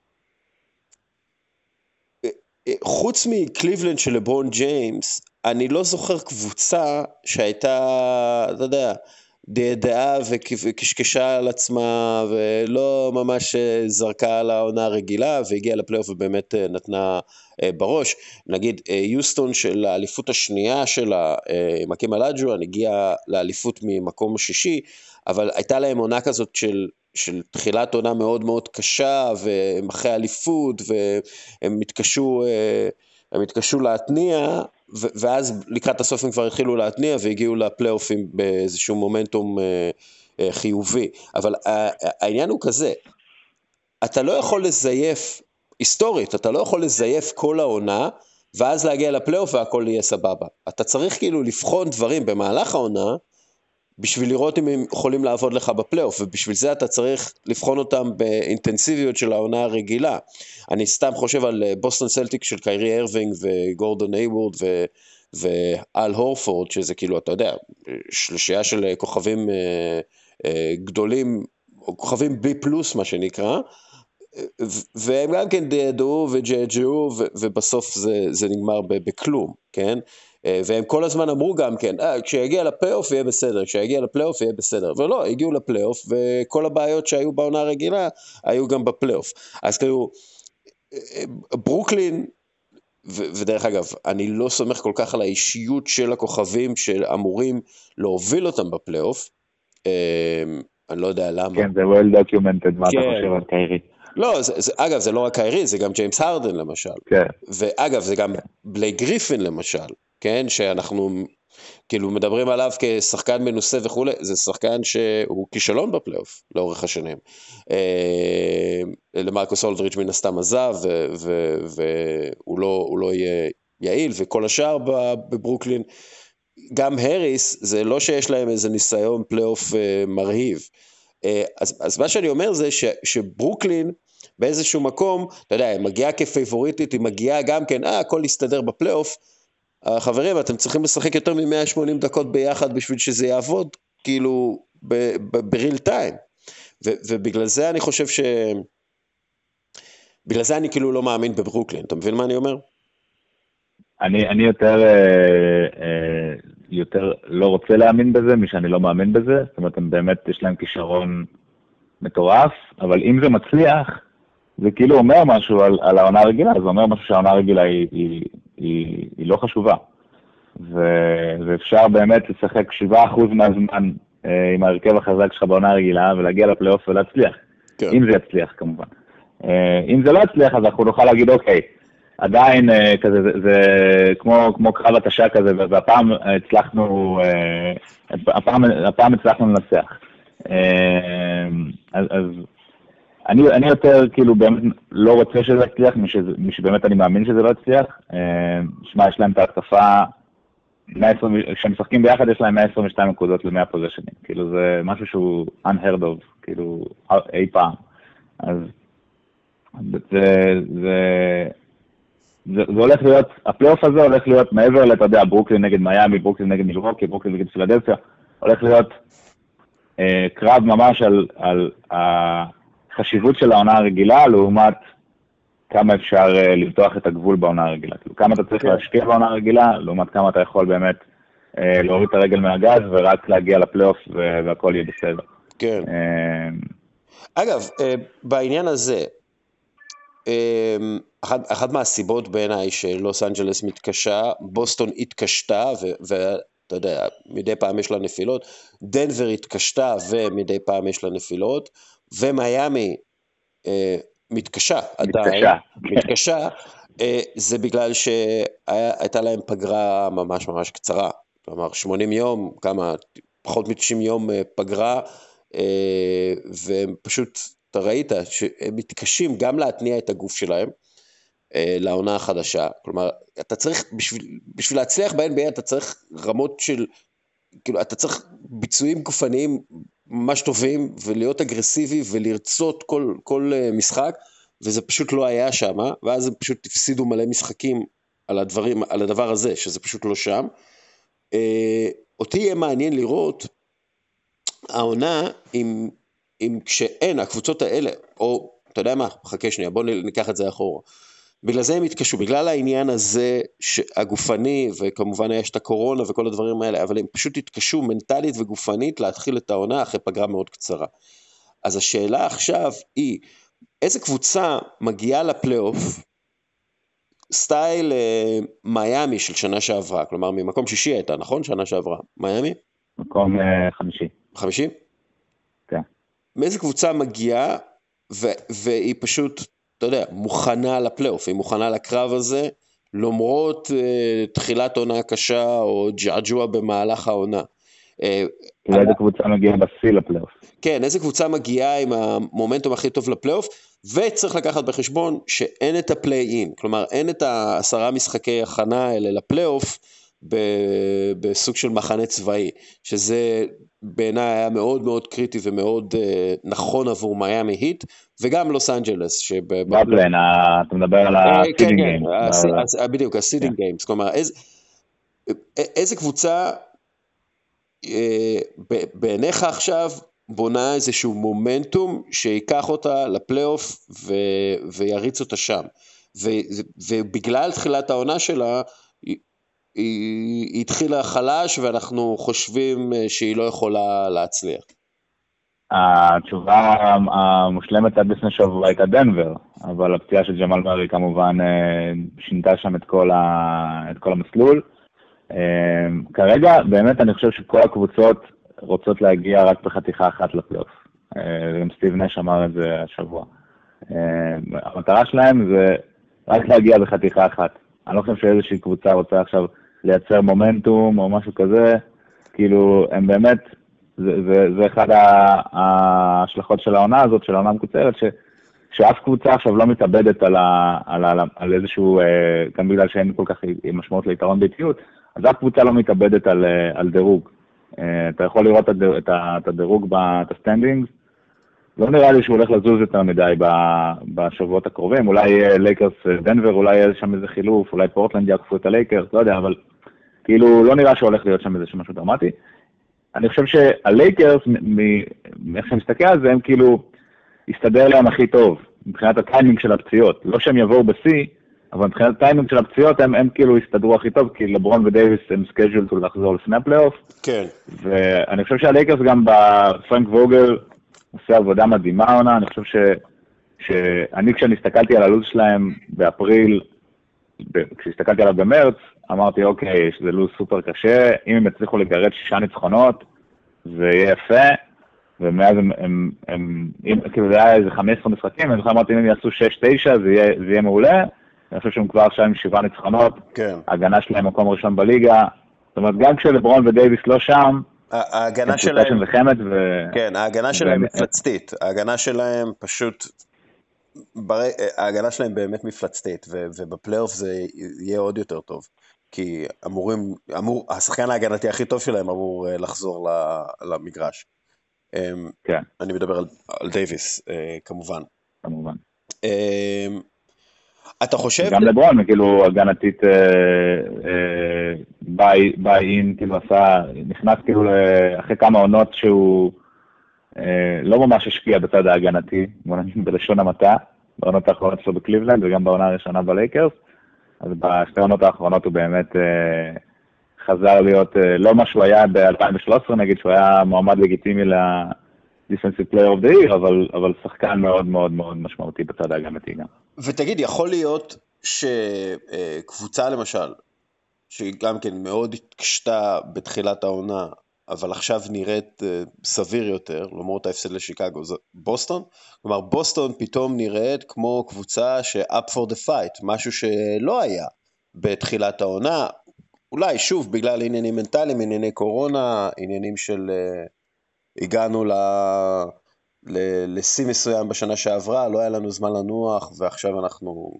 אה, אה, חוץ מקליבלנד של לברון ג'יימס, אני לא זוכר קבוצה שהייתה, אתה יודע, דעה וקשקשה על עצמה ולא ממש זרקה על העונה הרגילה והגיעה לפלייאוף ובאמת נתנה בראש. נגיד יוסטון של האליפות השנייה שלה, מקים אלאג'ואן, הגיעה לאליפות ממקום שישי, אבל הייתה להם עונה כזאת של של תחילת עונה מאוד מאוד קשה, והם אחרי אליפות, והם התקשו, אה, התקשו להתניע, ואז לקראת הסוף הם כבר התחילו להתניע והגיעו לפלייאופים באיזשהו מומנטום אה, אה, חיובי. אבל העניין הוא כזה, אתה לא יכול לזייף, היסטורית, אתה לא יכול לזייף כל העונה, ואז להגיע לפלייאוף והכל יהיה סבבה. אתה צריך כאילו לבחון דברים במהלך העונה, בשביל לראות אם הם יכולים לעבוד לך בפלייאוף, ובשביל זה אתה צריך לבחון אותם באינטנסיביות של העונה הרגילה. אני סתם חושב על אה, בוסטון סלטיקס של קיירי אירווינג וגורדון היוורד ו... ואל הורפורד, שזה כאילו, אתה יודע, שלישייה של כוכבים אה, אה, גדולים, או כוכבים B plus מה שנקרא, והם גם כן דעדעו וג'עג'עו, ובסוף זה, זה נגמר בכלום, כן? אה, והם כל הזמן אמרו גם כן, אה, כשיגיע לפלייאוף יהיה בסדר, כשיגיע לפלייאוף יהיה בסדר, ולא, הגיעו לפלייאוף, וכל הבעיות שהיו בעונה הרגילה היו גם בפלייאוף. אז כאילו, אה, ברוקלין, ו- ודרך אגב, אני לא סומך כל כך על האישיות של הכוכבים שאמורים להוביל אותם בפלייאוף, אני לא יודע למה. כן, זה well documented, מה כן. אתה חושב על קיירי? לא, זה, זה, אגב, זה לא רק קיירי, זה גם ג'יימס הרדן למשל. כן. ואגב, זה גם בלי גריפין למשל. כן, שאנחנו כאילו מדברים עליו כשחקן מנוסה וכולי, זה שחקן שהוא כישלון בפלייאוף לאורך השנים. אה, למרקוס אולדריג' מן הסתם עזב, והוא לא, לא יהיה יעיל, וכל השאר בברוקלין, גם הריס, זה לא שיש להם איזה ניסיון פלייאוף אה, מרהיב. אה, אז, אז מה שאני אומר זה ש, שברוקלין, באיזשהו מקום, אתה יודע, היא מגיעה כפייבוריטית, היא מגיעה גם כן, אה, הכל יסתדר בפלייאוף, חברים, אתם צריכים לשחק יותר מ-180 דקות ביחד בשביל שזה יעבוד, כאילו, בריל טיים. ובגלל זה אני חושב ש... בגלל זה אני כאילו לא מאמין בברוקלין, אתה מבין מה אני אומר? אני, אני יותר, אה, אה, יותר לא רוצה להאמין בזה משאני לא מאמין בזה, זאת אומרת, הם באמת, יש להם כישרון מטורף, אבל אם זה מצליח, זה כאילו אומר משהו על, על העונה הרגילה, זה אומר משהו שהעונה הרגילה היא, היא, היא, היא לא חשובה. ו, ואפשר באמת לשחק 7% מהזמן אה, עם ההרכב החזק שלך בעונה הרגילה ולהגיע לפלייאוף ולהצליח. כן. אם זה יצליח כמובן. אה, אם זה לא יצליח, אז אנחנו נוכל להגיד, אוקיי, עדיין אה, כזה, זה, זה כמו, כמו קרב התשה כזה, והפעם הצלחנו, אה, הפעם, הפעם הצלחנו לנצח. אה, אז, אז אני, אני יותר כאילו באמת לא רוצה שזה יצליח, מה שבאמת אני מאמין שזה לא יצליח. אה, שמע, יש להם את ההתקפה, כשהם משחקים ביחד יש להם 122 נקודות ל-100 פוזשנים. כאילו זה משהו שהוא unheard of, כאילו אי פעם. אז זה, זה, זה, זה הולך להיות, הפלייאוף הזה הולך להיות מעבר אתה יודע, ברוקלין נגד מיאמי, ברוקלין נגד מילווקי, ברוקלין נגד פילדלפיה, הולך להיות אה, קרב ממש על, על, על החשיבות של העונה הרגילה לעומת כמה אפשר uh, למתוח את הגבול בעונה הרגילה. כאילו, כמה אתה צריך כן. להשקיע בעונה הרגילה, לעומת כמה אתה יכול באמת uh, להוריד את הרגל מהגז ורק להגיע לפלייאוף והכל יהיה בסדר. כן. Uh, אגב, בעניין הזה, אחת, אחת מהסיבות בעיניי שלוס אנג'לס מתקשה, בוסטון התקשתה, ואתה יודע, מדי פעם יש לה נפילות, דנבר התקשתה ומדי פעם יש לה נפילות, ומיאמי אה, מתקשה עדיין, מתקשה, אה, זה בגלל שהייתה להם פגרה ממש ממש קצרה, כלומר 80 יום, כמה, פחות מ-90 יום אה, פגרה, אה, והם פשוט, אתה ראית שהם מתקשים גם להתניע את הגוף שלהם. לעונה החדשה, כלומר, אתה צריך, בשביל, בשביל להצליח ב-NBA אתה צריך רמות של, כאילו, אתה צריך ביצועים גופניים ממש טובים, ולהיות אגרסיבי ולרצות כל, כל אה, משחק, וזה פשוט לא היה שם, ואז הם פשוט הפסידו מלא משחקים על הדברים, על הדבר הזה, שזה פשוט לא שם. אה, אותי יהיה מעניין לראות העונה אם, אם כשאין, הקבוצות האלה, או אתה יודע מה, חכה שנייה, בוא ניקח את זה אחורה. בגלל זה הם התקשו, בגלל העניין הזה הגופני, וכמובן יש את הקורונה וכל הדברים האלה, אבל הם פשוט התקשו מנטלית וגופנית להתחיל את העונה אחרי פגרה מאוד קצרה. אז השאלה עכשיו היא, איזה קבוצה מגיעה לפלייאוף, סטייל אה, מיאמי של שנה שעברה, כלומר ממקום שישי הייתה, נכון? שנה שעברה. מיאמי? מקום אה, חמישי. חמישי? כן. מאיזה קבוצה מגיעה, והיא פשוט אתה יודע, מוכנה לפלייאוף, היא מוכנה לקרב הזה, למרות uh, תחילת עונה קשה או ג'עג'וע במהלך העונה. אה, איזה קבוצה מגיעה בשיא לפלייאוף. כן, איזה קבוצה מגיעה עם המומנטום הכי טוב לפלייאוף, וצריך לקחת בחשבון שאין את הפליי-אין, כלומר אין את העשרה משחקי הכנה האלה לפלייאוף בסוג של מחנה צבאי, שזה בעיניי היה מאוד מאוד קריטי ומאוד uh, נכון עבור מיאמי היט, וגם לוס אנג'לס. בבאבל, אתה מדבר על ה-seeding games. בדיוק, ה-seeding games, כלומר איזה קבוצה אה, בעיניך עכשיו בונה איזשהו מומנטום שייקח אותה לפלייאוף ויריץ אותה שם. ובגלל תחילת העונה שלה, היא התחילה חלש ואנחנו חושבים אה, שהיא לא יכולה להצליח. התשובה המושלמת עד לפני שבוע הייתה דנבר, אבל הפציעה של ג'מאל מרי כמובן אה, שינתה שם את כל, ה, את כל המסלול. אה, כרגע באמת אני חושב שכל הקבוצות רוצות להגיע רק בחתיכה אחת לפלייאוף. גם סטיב נש אמר את זה השבוע. המטרה שלהם זה רק להגיע בחתיכה אחת. אני לא חושב שאיזושהי קבוצה רוצה עכשיו לייצר מומנטום או משהו כזה, כאילו, הם באמת, זה, זה, זה אחד ההשלכות של העונה הזאת, של העונה המקוצרת, ש, שאף קבוצה עכשיו לא מתאבדת על, ה, על, ה, על איזשהו, אה, גם בגלל שאין כל כך משמעות ליתרון ביתיות, אז אף קבוצה לא מתאבדת על, אה, על דירוג. אה, אתה יכול לראות את הדירוג, את ה-standings, לא נראה לי שהוא הולך לזוז יותר מדי בשבועות הקרובים, אולי לייקרס דנבר, אולי יהיה שם איזה חילוף, אולי פורטלנד יעקפו את הלייקרס, לא יודע, אבל כאילו, לא נראה שהולך להיות שם איזה משהו דרמטי. אני חושב שהלייקרס, מאיך שאני מסתכל על זה, הם כאילו, הסתדר להם הכי טוב, מבחינת הטיימינג של הפציעות. לא שהם יבואו בשיא, אבל מבחינת הטיימינג של הפציעות, הם, הם כאילו הסתדרו הכי טוב, כי לברון ודייוויס הם scheduled לחזור לפני הפלייאוף. כן. ואני חושב שהלייקרס גם ופרנק ווגל עושה עבודה מדהימה העונה, אני חושב ש... שאני כשאני הסתכלתי על הלו"ז שלהם באפריל, כשהסתכלתי עליו במרץ, אמרתי, אוקיי, שזה לו"ז סופר קשה, אם הם יצליחו לגרד שישה ניצחונות, זה יהיה יפה, ומאז הם, הם, הם אם, כאילו זה היה איזה 15 משחקים, אני זוכר אמרתי, אם הם יעשו 6-9, זה, יהיה, זה יהיה מעולה, אני חושב שהם כבר עכשיו עם שבעה ניצחונות, כן. ההגנה שלהם מקום ראשון בליגה, זאת אומרת, גם כשלברון ודייוויס לא שם, ההגנה שלהם, ו... כן, ההגנה שלהם מפלצתית, ההגנה שלהם פשוט בר... ההגנה שלהם באמת מפלצתית, ו... ובפלייאוף זה יהיה עוד יותר טוב. כי אמורים, אמור, השחקן ההגנתי הכי טוב שלהם אמור אה, לחזור למגרש. אמ, כן. אני מדבר על, על דייוויס, אה, כמובן. כמובן. אמ, אתה חושב... גם לברון, כאילו, הגנתית buy in, כאילו עשה, נכנס כאילו אחרי כמה עונות שהוא אה, לא ממש השקיע בצד ההגנתי, בלשון המעטה, בעונות האחרונות שלו בקליבלנד וגם בעונה הראשונה בלייקרס. אז בשתי העונות האחרונות הוא באמת אה, חזר להיות אה, לא מה שהוא היה ב-2013 נגיד, שהוא היה מועמד לגיטימי ל-Defensive Player of the Year, אבל, אבל שחקן מאוד מאוד מאוד משמעותי בצד ההגנתי גם. ותגיד, יכול להיות שקבוצה למשל, שהיא גם כן מאוד התקשתה בתחילת העונה, אבל עכשיו נראית uh, סביר יותר, למרות ההפסד לשיקגו, זה בוסטון. כלומר, בוסטון פתאום נראית כמו קבוצה ש-up for the fight, משהו שלא היה בתחילת העונה. אולי, שוב, בגלל עניינים מנטליים, ענייני קורונה, עניינים של... Uh, הגענו ל... לשיא מסוים בשנה שעברה, לא היה לנו זמן לנוח, ועכשיו אנחנו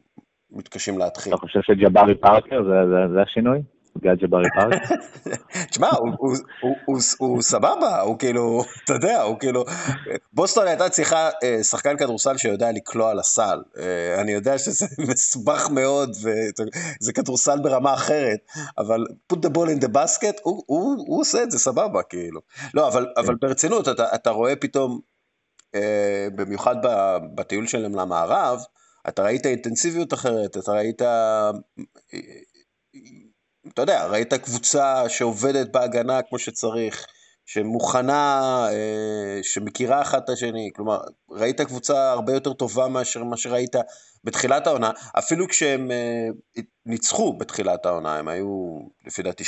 מתקשים להתחיל. אתה חושב שג'בארי פארקר זה, זה, זה השינוי? גד ג'בארי פארק? תשמע, הוא סבבה, הוא כאילו, אתה יודע, הוא כאילו, בוסטון הייתה צריכה אה, שחקן כדורסל שיודע לקלוע לסל. אה, אני יודע שזה מסובך מאוד, וזה כדורסל ברמה אחרת, אבל put the ball in the basket, הוא עושה את זה סבבה, כאילו. לא, אבל כן. ברצינות, אתה רואה פתאום, אה, במיוחד בטיול שלהם למערב, אתה ראית אינטנסיביות אחרת, אתה ראית, אתה יודע, ראית קבוצה שעובדת בהגנה כמו שצריך, שמוכנה, אה, שמכירה אחת את השני, כלומר, ראית קבוצה הרבה יותר טובה מאשר מה שראית בתחילת העונה, אפילו כשהם אה, ניצחו בתחילת העונה, הם היו לפי דעתי 7-3,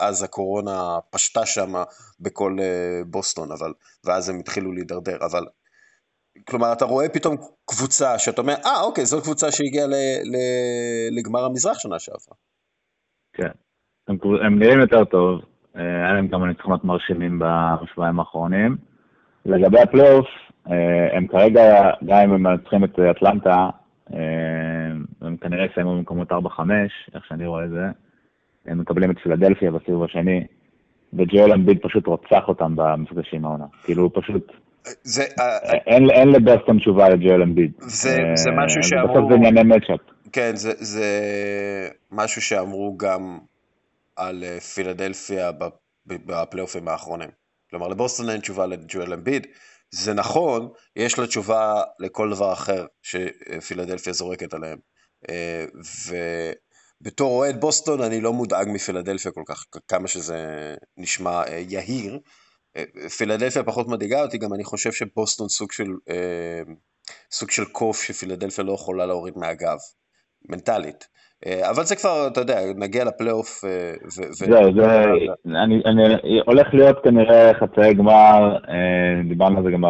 אז הקורונה פשטה שם בכל אה, בוסטון, אבל, ואז הם התחילו להידרדר, אבל כלומר, אתה רואה פתאום קבוצה שאתה אומר, אה, אוקיי, זו קבוצה שהגיעה לגמר המזרח שנה שעברה. כן, הם, הם נראים יותר טוב, היה להם כמה ניצחונות מרשימים בשבועיים האחרונים. לגבי הפלייאוף, הם כרגע, גם אם הם מנצחים את אטלנטה, הם כנראה יסיימו במקומות 4-5, איך שאני רואה את זה. הם מקבלים את פילדלפיה בסיבוב השני, וג'ואל אמביד פשוט רוצח אותם במפגשים העונה. כאילו, הוא פשוט... זה, אין, אין לבוסטון תשובה לג'ואל אמביד. זה, זה משהו שאמרו... בסוף זה ענייני מצ'אפ. כן, זה, זה משהו שאמרו גם על פילדלפיה בפלייאופים האחרונים. כלומר, לבוסטון אין תשובה לג'ואל אמביד. זה נכון, יש לה תשובה לכל דבר אחר שפילדלפיה זורקת עליהם. אה, ובתור אוהד בוסטון אני לא מודאג מפילדלפיה כל כך, כמה שזה נשמע אה, יהיר. אה, פילדלפיה פחות מדאיגה אותי, גם אני חושב שבוסטון סוג של, סוג של קוף שפילדלפיה לא יכולה להוריד מהגב, מנטלית. אבל זה כבר, אתה יודע, נגיע לפלייאוף. זהו, זה, אני הולך להיות כנראה חצאי גמר, דיברנו על זה גם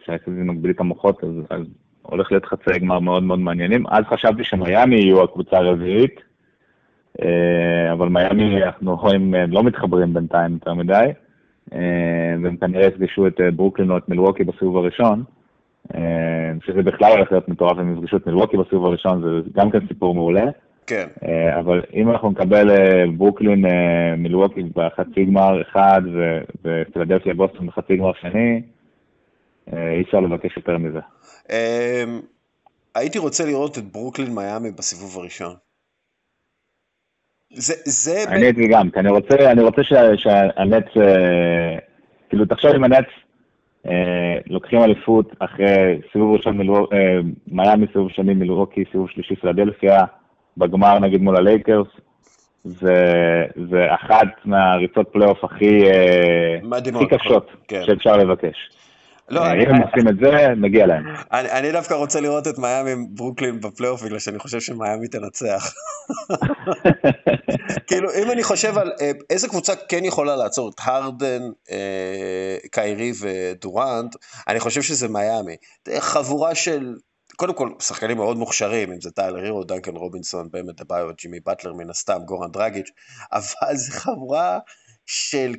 כשהייתי מגביל את המוחות, אז הולך להיות חצי גמר מאוד מאוד מעניינים. אז חשבתי שמיאמי יהיו הקבוצה הרביעית, אה, אבל מיאמי, אנחנו רואים, לא מתחברים בינתיים יותר מדי, אה, והם כנראה יפגשו את אה, ברוקלין או את מילווקי בסיבוב הראשון, שזה בכלל הולך להיות מטורף, הם יפגשו את מילווקי בסיבוב הראשון, זה גם כן סיפור מעולה. כן. אבל אם אנחנו נקבל ברוקלין, מילווקי בחצי גמר אחד, ופילדלפיה בוסטון בחצי גמר שני, אי אפשר לבקש יותר מזה. הייתי רוצה לראות את ברוקלין מיאמי בסיבוב הראשון. זה, זה... אני הייתי גם, כי אני רוצה, אני רוצה שהנץ, אה, כאילו תחשוב אם הנץ אה, לוקחים אליפות אחרי סיבוב ראשון מלו, אה, מיאמי, סיבוב שני מילווקי, סיבוב שלישי פילדלפיה, בגמר נגיד מול הלייקרס, זה, זה אחת מהריצות פלייאוף הכי, הכי קשות כן. שאפשר לבקש. לא, אם הם עושים את זה, מגיע להם. אני דווקא רוצה לראות את מיאמי ברוקלין בפלייאוף, בגלל שאני חושב שמיאמי תנצח. כאילו, אם אני חושב על אה, איזה קבוצה כן יכולה לעצור את הרדן, אה, קיירי ודורנט, אני חושב שזה מיאמי. חבורה של, קודם כל, שחקנים מאוד מוכשרים, אם זה טיילר הירו, דנקן רובינסון, באמת אדבאיו, ג'ימי באטלר מן הסתם, גורן דרגיץ', אבל זו חבורה של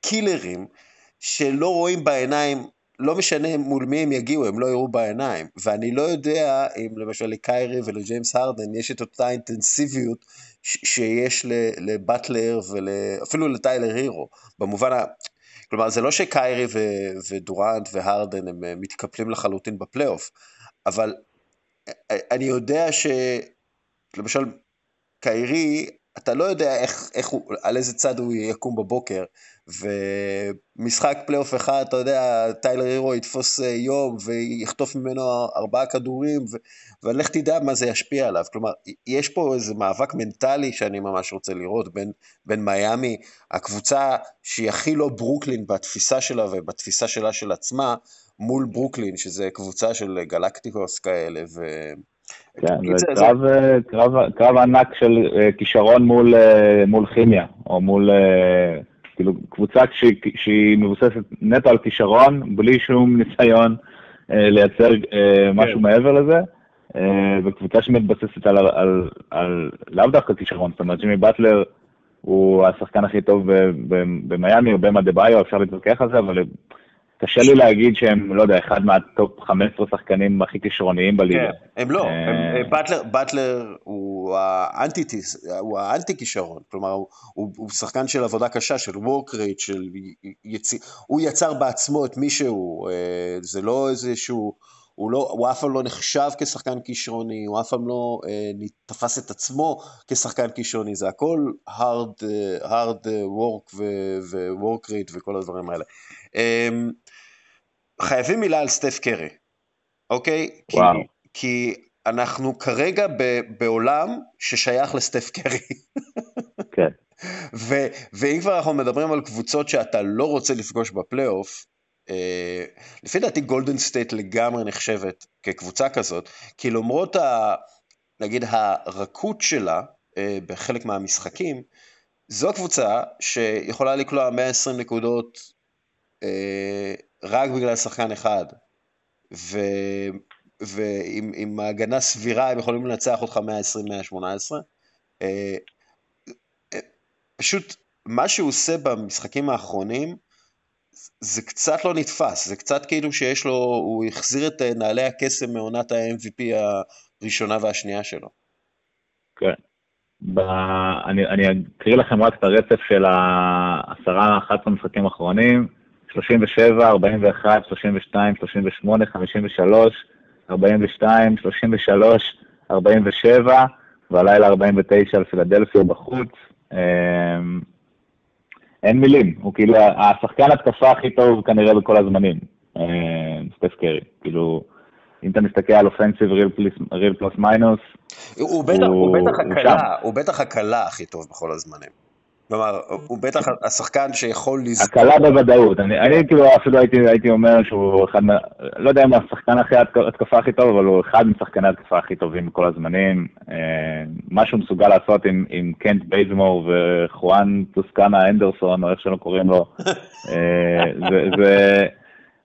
קילרים. שלא רואים בעיניים לא משנה מול מי הם יגיעו, הם לא יראו בעיניים. ואני לא יודע אם למשל לקיירי ולג'יימס הרדן יש את אותה אינטנסיביות שיש לבטלר ואפילו לטיילר הירו. במובן ה... כלומר, זה לא שקיירי ו- ודורנט והרדן הם אה, מתקפלים לחלוטין בפלייאוף, אבל אה, אני יודע שלמשל קיירי, אתה לא יודע איך, איך הוא, על איזה צד הוא יקום בבוקר, ומשחק פלייאוף אחד, אתה יודע, טיילר הירו יתפוס אה, יום ויחטוף ממנו ארבעה כדורים, ו... ולך תדע מה זה ישפיע עליו. כלומר, יש פה איזה מאבק מנטלי שאני ממש רוצה לראות בין, בין מיאמי, הקבוצה שהיא הכי לא ברוקלין בתפיסה שלה ובתפיסה שלה של עצמה, מול ברוקלין, שזה קבוצה של גלקטיקוס כאלה, ו... כן, זה קרב, קרב, קרב ענק של אה, כישרון מול, אה, מול כימיה, או מול כאילו, קבוצה שהיא, שהיא מבוססת נטו על כישרון, בלי שום ניסיון אה, לייצר אה, משהו כן. מעבר לזה, אה, וקבוצה שמתבססת על, על, על, על לאו דווקא כישרון, זאת אומרת, ג'ימי באטלר הוא השחקן הכי טוב במיאמי, או באם אדבאיו, אפשר להתווכח על זה, אבל קשה לי להגיד שהם, לא יודע, אחד מה top 15 שחקנים הכי כישרוניים בליגה. כן, הם לא, אה, באטלר, באטלר הוא האנטי כלומר הוא, הוא, הוא שחקן של עבודה קשה, של work rate, של יצ... הוא יצר בעצמו את מי שהוא, אה, זה לא איזה שהוא, הוא, לא, הוא אף פעם לא נחשב כשחקן כישרוני, הוא אף פעם לא אה, תפס את עצמו כשחקן כישרוני, זה הכל hard, hard work ו-work rate וכל הדברים האלה. אמ, חייבים מילה על סטף קרי, אוקיי? וואו. כי אנחנו כרגע ב, בעולם ששייך לסטף קרי. כן. ו, ואם כבר אנחנו מדברים על קבוצות שאתה לא רוצה לפגוש בפלייאוף, אה, לפי דעתי גולדן סטייט לגמרי נחשבת כקבוצה כזאת, כי למרות ה... נגיד הרכות שלה אה, בחלק מהמשחקים, זו קבוצה שיכולה לקלוע 120 נקודות אה, רק בגלל שחקן אחד, ו... ועם הגנה סבירה הם יכולים לנצח אותך 120-118. אה, פשוט מה שהוא עושה במשחקים האחרונים, זה קצת לא נתפס, זה קצת כאילו שיש לו, הוא החזיר את נעלי הקסם מעונת ה-MVP הראשונה והשנייה שלו. כן. ב... אני, אני אקריא לכם רק את הרצף של העשרה, 11 משחקים האחרונים, 37, 41, 32, 38, 53, 42, 33, 47, והלילה 49 על פילדלפיה בחוץ. אמ, אין מילים, הוא כאילו השחקן התקפה הכי טוב כנראה בכל הזמנים, אמ, סטף קרי. כאילו, אם אתה מסתכל על אופנסיב ריל פלוס מיינוס, הוא בטח הקלה, הוא בטח הקלה הכי טוב בכל הזמנים. כלומר, הוא בטח השחקן שיכול לזכור. הקלה בוודאות. אני, אני כאילו אפילו הייתי, הייתי אומר שהוא אחד. לא יודע אם הוא השחקן הכי התקפה הכי טוב, אבל הוא אחד משחקני התקפה הכי טובים בכל הזמנים. אה, מה שהוא מסוגל לעשות עם, עם קנט בייזמור וחואן טוסקנה אנדרסון, או איך שלא קוראים לו, אה, זה, זה,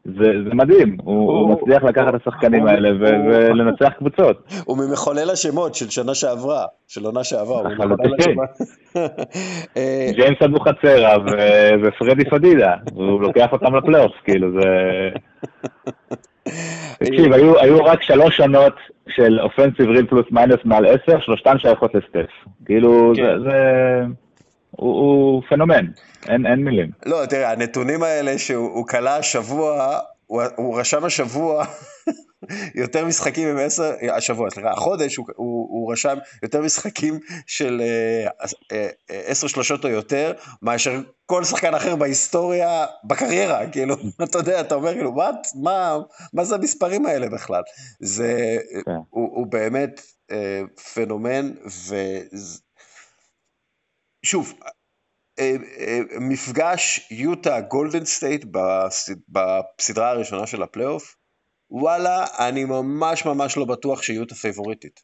זה, זה מדהים, הוא, הוא, הוא מצליח לקחת את השחקנים האלה ו, ולנצח קבוצות. הוא ממחולל השמות של שנה שעברה, של עונה שעברה. אה, ג'יימס אבוחצירה ופרדי פדידה, הוא לוקח אותם לפלייאוף, כאילו זה... תקשיב, היו, היו רק שלוש עונות של offensive real plus minus מעל עשר, שלושתן שייכות לסטף. כאילו, כן. זה... זה... הוא, הוא פנומן, אין, אין מילים. לא, תראה, הנתונים האלה שהוא כלה השבוע, הוא, הוא רשם השבוע יותר משחקים עם עשר, השבוע, סליחה, החודש הוא, הוא, הוא רשם יותר משחקים של אה, אה, אה, עשר שלושות או יותר, מאשר כל שחקן אחר בהיסטוריה, בקריירה, כאילו, אתה יודע, אתה אומר, כאילו, מה, מה, מה זה המספרים האלה בכלל? זה, כן. הוא, הוא באמת פנומן, ו... שוב, אה, אה, מפגש יוטה גולדן סטייט בסדרה הראשונה של הפלייאוף, וואלה, אני ממש ממש לא בטוח שיוטה פייבוריטית.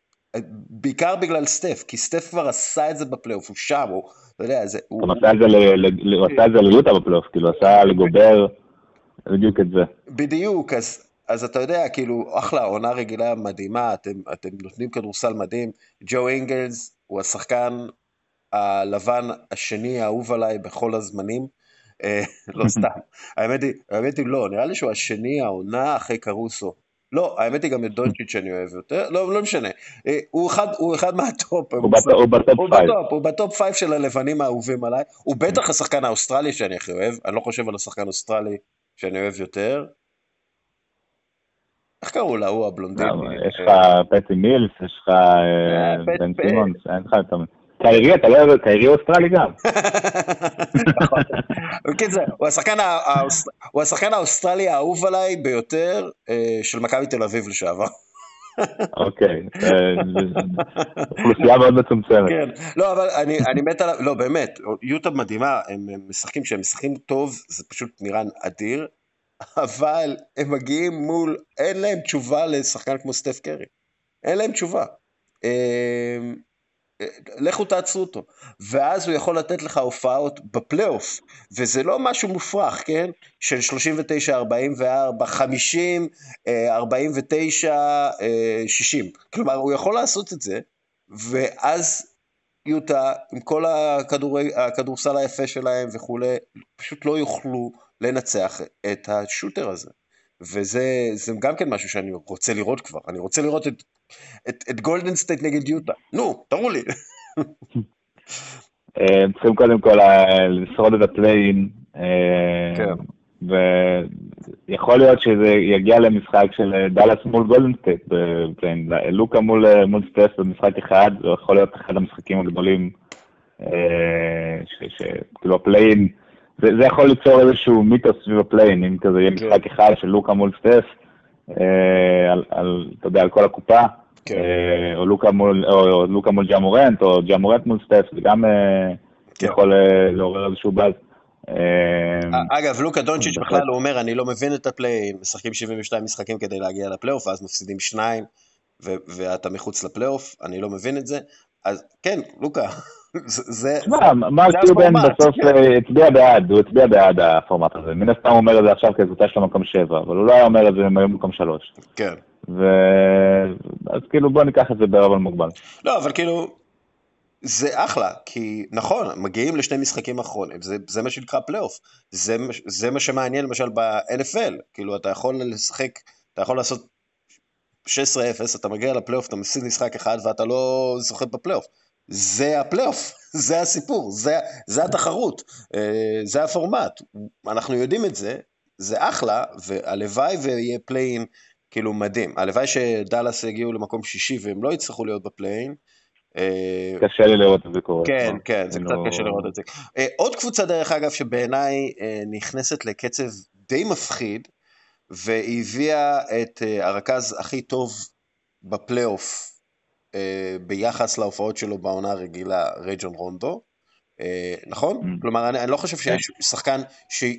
בעיקר בגלל סטף, כי סטף כבר עשה את זה בפלייאוף, הוא שם, הוא, אתה יודע, זה... הוא עשה את זה ליוטה בפלייאוף, כאילו, עשה לגובר בדיוק את זה. בדיוק, אז, אז אתה יודע, כאילו, אחלה, עונה רגילה מדהימה, אתם, אתם נותנים כדורסל מדהים, ג'ו אינגלס הוא השחקן הלבן השני האהוב עליי בכל הזמנים. אה, לא סתם, האמת היא, האמת היא לא, נראה לי שהוא השני העונה אחרי קרוסו. לא, האמת היא גם את דונצ'יץ' שאני אוהב יותר, לא, לא משנה. אה, הוא אחד, הוא אחד מה top. הוא ב top five. הוא ב top five של הלבנים האהובים עליי. הוא בטח השחקן האוסטרלי שאני הכי אוהב, אני לא חושב על השחקן האוסטרלי שאני אוהב יותר. איך קראו לה, הוא הבלונדיני? יש לך פטי מילס, יש לך אה, בן סימונס, אין לך את ה... קיירי, אתה לא אוהב, קיירי אוסטרלי גם. בקיצור, הוא השחקן האוסטרלי האהוב עליי ביותר אה, של מכבי תל אביב לשעבר. אוקיי, אה, אוכלוסייה מאוד מצומצמת. כן, לא, אבל אני מת עליו, לא, באמת, יוטה מדהימה, הם משחקים שהם משחקים טוב, זה פשוט נראה אדיר, אבל הם מגיעים מול, אין להם תשובה לשחקן כמו סטף קרי. אין להם תשובה. לכו תעצרו אותו. ואז הוא יכול לתת לך הופעות בפלייאוף, וזה לא משהו מופרך, כן? של 39, 44, 50, 49, 60. כלומר, הוא יכול לעשות את זה, ואז יוטה, עם כל הכדורי, הכדורסל היפה שלהם וכולי, פשוט לא יוכלו לנצח את השוטר הזה. וזה גם כן משהו שאני רוצה לראות כבר, אני רוצה לראות את, את, את גולדן סטייט נגד יוטה, נו, תראו לי. אה, צריכים קודם כל אה, לשרוד את ה play-in, אה, כן. ויכול להיות שזה יגיע למשחק של דאלאס מול גולדן סטייט ב play-in, לוקה מול, מול סטף במשחק אחד, זה יכול להיות אחד המשחקים הגדולים, שכאילו ה play-in, זה, זה יכול ליצור איזשהו מיתוס סביב ה play-in, אם כזה יהיה כן. משחק אחד של לוקה מול סטף, על, על, אתה יודע, על כל הקופה, כן. או לוקה מול, או לוקה מול ג'אמורנט, או ג'אמורנט מול סטף, זה גם כן. יכול לעורר איזשהו באז. אגב, לוקה דונצ'יץ' בכלל הוא אומר, אני לא מבין את הפליי, משחקים 72 משחקים כדי להגיע לפלייאוף, ואז מפסידים שניים, ואתה מחוץ לפלייאוף, אני לא מבין את זה. אז כן, לוקה, זה... מרק קיובן בסוף אה, הצביע בעד, הוא הצביע בעד הפורמט הזה. מן הסתם הוא אומר את זה עכשיו כי הקבוצה שלו מקום שבע, אבל הוא לא היה אומר את זה אם היו מקום שלוש. כן. ו... אז כאילו בוא ניקח את זה בעירבון מוגבל. לא, אבל כאילו, זה אחלה, כי נכון, מגיעים לשני משחקים אחרונים, זה, זה מה שנקרא פלייאוף. זה, זה מה שמעניין למשל ב-NFL, כאילו אתה יכול לשחק, אתה יכול לעשות 16-0, אתה מגיע לפלייאוף, אתה מפסיד משחק אחד ואתה לא זוכה בפלייאוף. זה הפלייאוף, זה הסיפור, זה, זה התחרות, אה, זה הפורמט. אנחנו יודעים את זה, זה אחלה, והלוואי ויהיה play-in כאילו מדהים. הלוואי שדאלאס יגיעו למקום שישי והם לא יצטרכו להיות ב play-in. אה, קשה לי לראות את זה קורה. כן, כן, זה קצת לא- קשה לראות את זה. אה, עוד קבוצה, דרך אגב, שבעיניי נכנסת לקצב די מפחיד, והביאה את הרכז הכי טוב בפלייאוף אה, ביחס להופעות שלו בעונה הרגילה, רייג'ון רונדו. אה, נכון? Mm. כלומר, אני, לא חושב שיש כן. שחקן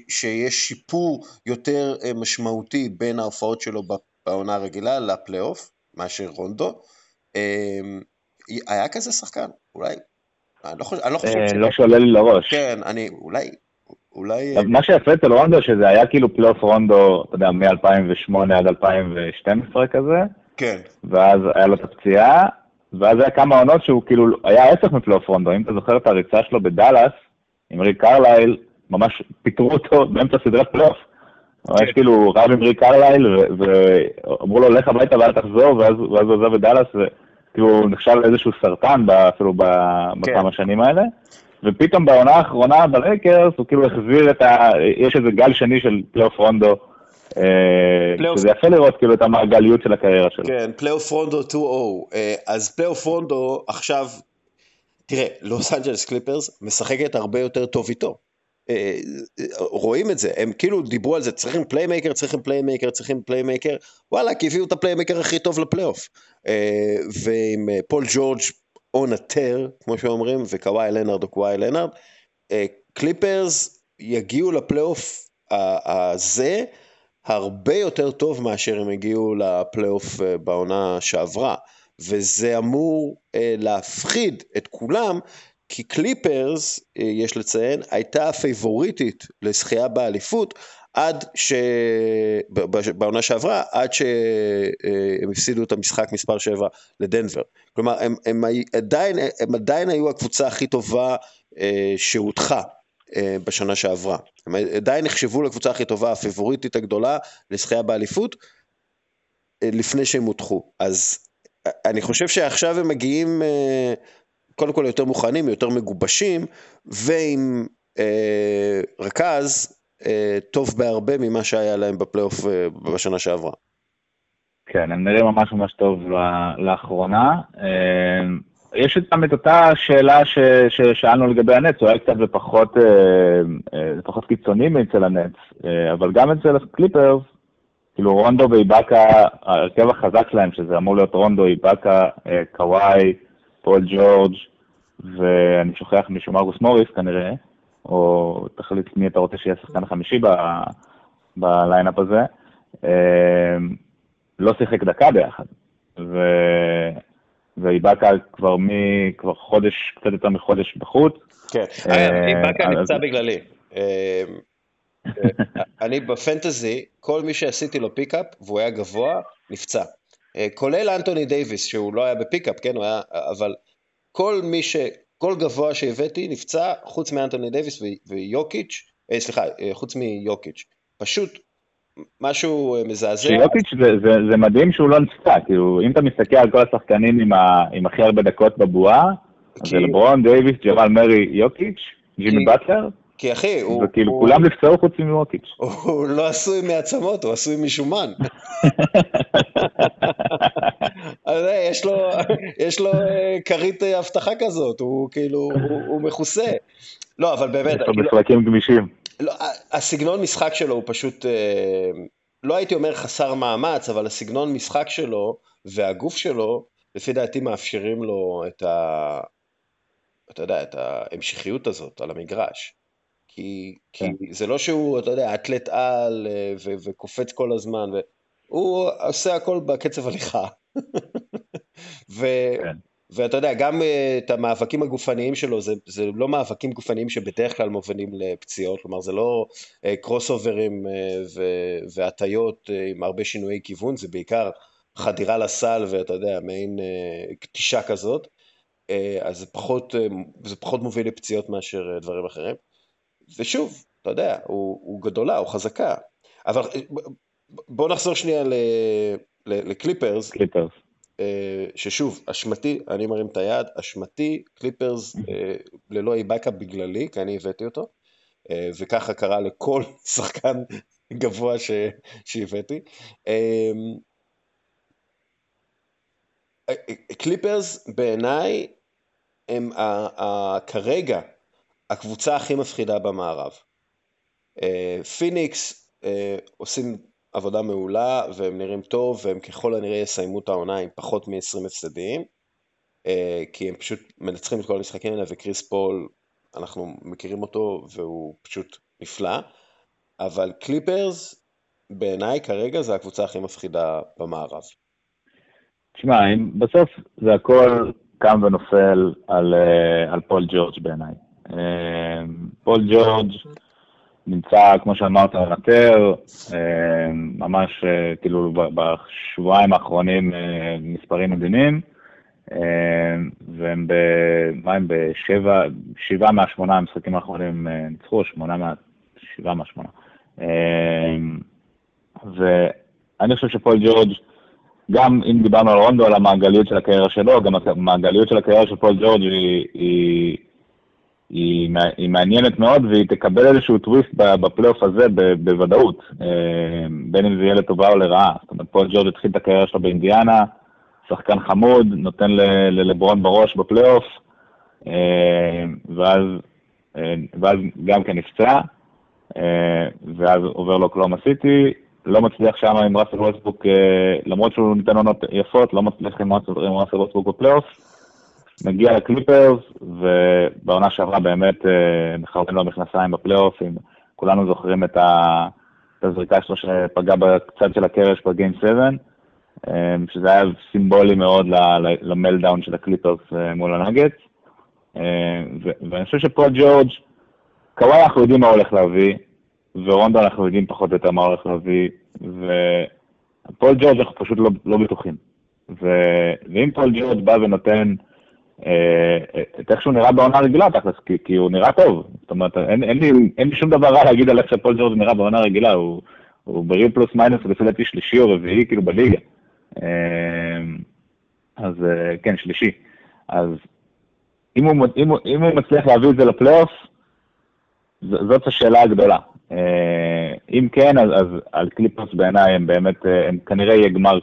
שיש שיפור יותר אה, משמעותי בין ההופעות שלו בעונה הרגילה לפלייאוף, מאשר רונדו. היה כזה שחקן? אולי? אני לא, חושב, אני לא חושב ש... לא שעולה לי לראש. כן, אני, אולי, אולי... מה שיפה אצל רונדו, שזה היה כאילו פלייאוף רונדו, אתה יודע, מ-2008 עד 2012 כזה. כן. ואז היה לו את הפציעה, ואז היה כמה עונות שהוא כאילו היה ההפך מפלייאוף רונדו, אם אתה זוכר את הריצה שלו בדאלאס, עם ריק קרלייל, ממש פיטרו אותו באמצע סדרת פלייאוף. ממש כן. כאילו רב עם ריק קרלייל, ואמרו לו לך הביתה ואל תחזור, ואז הוא עזב את דאלאס, וכאילו הוא נחשב לאיזשהו סרטן אפילו כן. בכמה שנים האלה. ופתאום בעונה האחרונה בלייקרס הוא כאילו החזיר את ה... יש איזה גל שני של פלייאוף רונדו. אה, זה יפה לראות כאילו את המעגליות של הקריירה שלו. כן, פלייאוף רונדו 2-0. אה, אז פלייאוף רונדו עכשיו, תראה, לוס אנג'לס קליפרס משחקת הרבה יותר טוב איתו. אה, רואים את זה, הם כאילו דיברו על זה, צריכים playmaker, צריכים playmaker, צריכים playmaker, וואלה, כי הביאו את ה playmaker הכי טוב לפלייאוף. ועם פול ג'ורג' on a tear, כמו שאומרים, וקוואי לנארד או קוואי לנארד, קליפרס יגיעו לפלייאוף הזה, הרבה יותר טוב מאשר הם הגיעו לפלייאוף אה, בעונה שעברה, וזה אמור אה, להפחיד את כולם, כי קליפרס, אה, יש לציין, הייתה הפייבוריטית לזכייה באליפות, עד ש... בעונה שעברה, עד שהם הפסידו את המשחק מספר 7 לדנבר. כלומר, הם, הם, עדיין, הם עדיין היו הקבוצה הכי טובה שהודחה אה, בשנה שעברה. הם עדיין נחשבו לקבוצה הכי טובה, הפיבוריטית הגדולה לזכייה באליפות, אה, לפני שהם הודחו. אז אה, אני חושב שעכשיו הם מגיעים קודם כל יותר מוכנים, יותר מגובשים, ועם אה, רכז אה, טוב בהרבה ממה שהיה להם בפלייאוף אה, בשנה שעברה. כן, הם נראים ממש ממש טוב לאחרונה. אה, יש גם את אותה שאלה ש, ששאלנו לגבי הנץ, הוא היה קצת בפחות, אה, אה, פחות קיצוני מאצל הנץ, אה, אבל גם אצל הקליפרס, כאילו רונדו ואיבאקה, ההרכב החזק שלהם, שזה אמור להיות רונדו, איבאקה, אה, קוואי, פול ג'ורג', ואני שוכח מישהו מרקוס מוריס כנראה, או תחליט מי אתה רוצה שיהיה השחקן החמישי ב lineup הזה, אה, לא שיחק דקה ביחד. ו... ואיבאקה כבר מ... כבר חודש, קצת יותר מחודש בחוץ. כן, אה, איבאקה נפצע בגללי. אה, אה, אני ב fantasy, כל מי שעשיתי לו pickup והוא היה גבוה, נפצע. כולל אנטוני דייוויס, שהוא לא היה ב pickup, כן, הוא היה, אבל כל מי ש... כל גבוה שהבאתי נפצע, חוץ מאנטוני דייוויס ויוקיץ', סליחה, חוץ מיוקיץ'. פשוט משהו אה, מזעזע. שיוקיץ' זה, זה, זה מדהים שהוא לא נפצע, כאילו, אם אתה מסתכל על כל השחקנים עם, ה, עם הכי הרבה דקות בבועה, כי... זה לברון, דייוויס, ג'רל מרי, יוקיץ', ג'ימי באטלר. כי אחי, הוא... וכאילו, הוא... כולם נפצעו חוץ מוקיץ'. הוא לא עשוי מעצמות, הוא עשוי משומן. אה, יש לו, יש לו אה, כרית אבטחה כזאת, הוא כאילו, הוא, הוא מכוסה. לא, אבל באמת... יש לו משחקים גמישים. לא, הסגנון משחק שלו הוא פשוט, אה, לא הייתי אומר חסר מאמץ, אבל הסגנון משחק שלו והגוף שלו, לפי דעתי מאפשרים לו את ה... אתה יודע, את ההמשכיות הזאת על המגרש. כי, כן. כי זה לא שהוא, אתה יודע, אתלט על אה, ו- וקופץ כל הזמן, ו- הוא עושה הכל בקצב הליכה. ו- כן. ואתה יודע, גם אה, את המאבקים הגופניים שלו, זה, זה לא מאבקים גופניים שבדרך כלל מובילים לפציעות, כלומר זה לא קרוס אה, אוברים והטיות עם הרבה שינויי כיוון, זה בעיקר חדירה לסל ואתה יודע, מעין קטישה כזאת, אז זה פחות, זה פחות מוביל לפציעות מאשר דברים אחרים. ושוב, אתה יודע, הוא, הוא גדולה, הוא חזקה. אבל בוא נחזור שנייה לקליפרס. קליפרס. אה, ששוב, אשמתי, אני מרים את היד, אשמתי, קליפרס אה, ללא איבאקה בגללי, כי אני הבאתי אותו, אה, וככה קרה לכל שחקן גבוה ש... שהבאתי. קליפרס בעיניי הם כרגע הקבוצה הכי מפחידה במערב. פיניקס עושים עבודה מעולה והם נראים טוב והם ככל הנראה יסיימו את העונה עם פחות מ-20 הפסדים אה, כי הם פשוט מנצחים את כל המשחקים האלה וקריס פול אנחנו מכירים אותו והוא פשוט נפלא אבל קליפרס בעיניי כרגע זה הקבוצה הכי מפחידה במערב. תשמע, בסוף זה הכל קם ונופל על, אה, על פול ג'ורג' בעיניי. אה, פול ג'ורג' נמצא, כמו שאמרת, on a tear, אה, ממש אה, כאילו בשבועיים האחרונים אה, מספרים מדהימים, והם ב... מה הם בשבע, שבעה מהשמונה המשחקים האחרונים ניצחו, שמונה מה... שבעה מהשמונה. ואני חושב שפול ג'ורג', גם אם דיברנו על רונדו, על המעגליות של הקריירה שלו, גם המעגליות של הקריירה של פול ג'ורג' היא, היא היא, היא מעניינת מאוד והיא תקבל איזשהו טוויסט בפלייאוף הזה בוודאות, אה, בין אם זה יהיה לטובה או לרעה. זאת אומרת, פול ג'ורג' התחיל את הקריירה שלו באינדיאנה, שחקן חמוד, נותן ללברון בראש בפלייאוף, אה, ואז, אה, ואז גם כן נפצע, ואז עובר לאוקלהומה סיטי, לא מצליח שם עם ראסל ווסטבוק, למרות שהוא נתן עונות יפות, לא מצליח עם ראסל ווסטבוק בפלייאוף. מגיע לקליפרס, ובעונה שעברה באמת אה, מחרבן לו המכנסיים בפלייאופים. כולנו זוכרים את, הזריקה שלו שפגע בצד של הקרש בגיים 7, אה, שזה היה סימבולי מאוד למלדאון של הקליפרס אה, מול הנגץ. ואני חושב שפה ג'ורג', קוואי אנחנו יודעים מה הולך להביא, ורונדו אנחנו יודעים פחות או יותר מה הולך להביא, ופול ג'ורג' אנחנו פשוט לא, לא בטוחים. ו... ואם פול ג'ורג' בא ונותן אה, את איך שהוא נראה בעונה רגילה תכלס, כי, כי הוא נראה טוב. זאת אומרת, אין, אין, לי, אין לי שום דבר רע להגיד על איך שפול ג'ורג' נראה בעונה רגילה, הוא, הוא ב real plus minus לפי דעתי שלישי או רביעי כאילו בליגה. אה, אז אה, כן, שלישי. אז אם הוא, אם, הוא, אם הוא מצליח להביא את זה לפלייאוף, זאת השאלה הגדולה. אם כן, אז, אז על קליפרס בעיניי הם באמת, הם כנראה יהיה גמר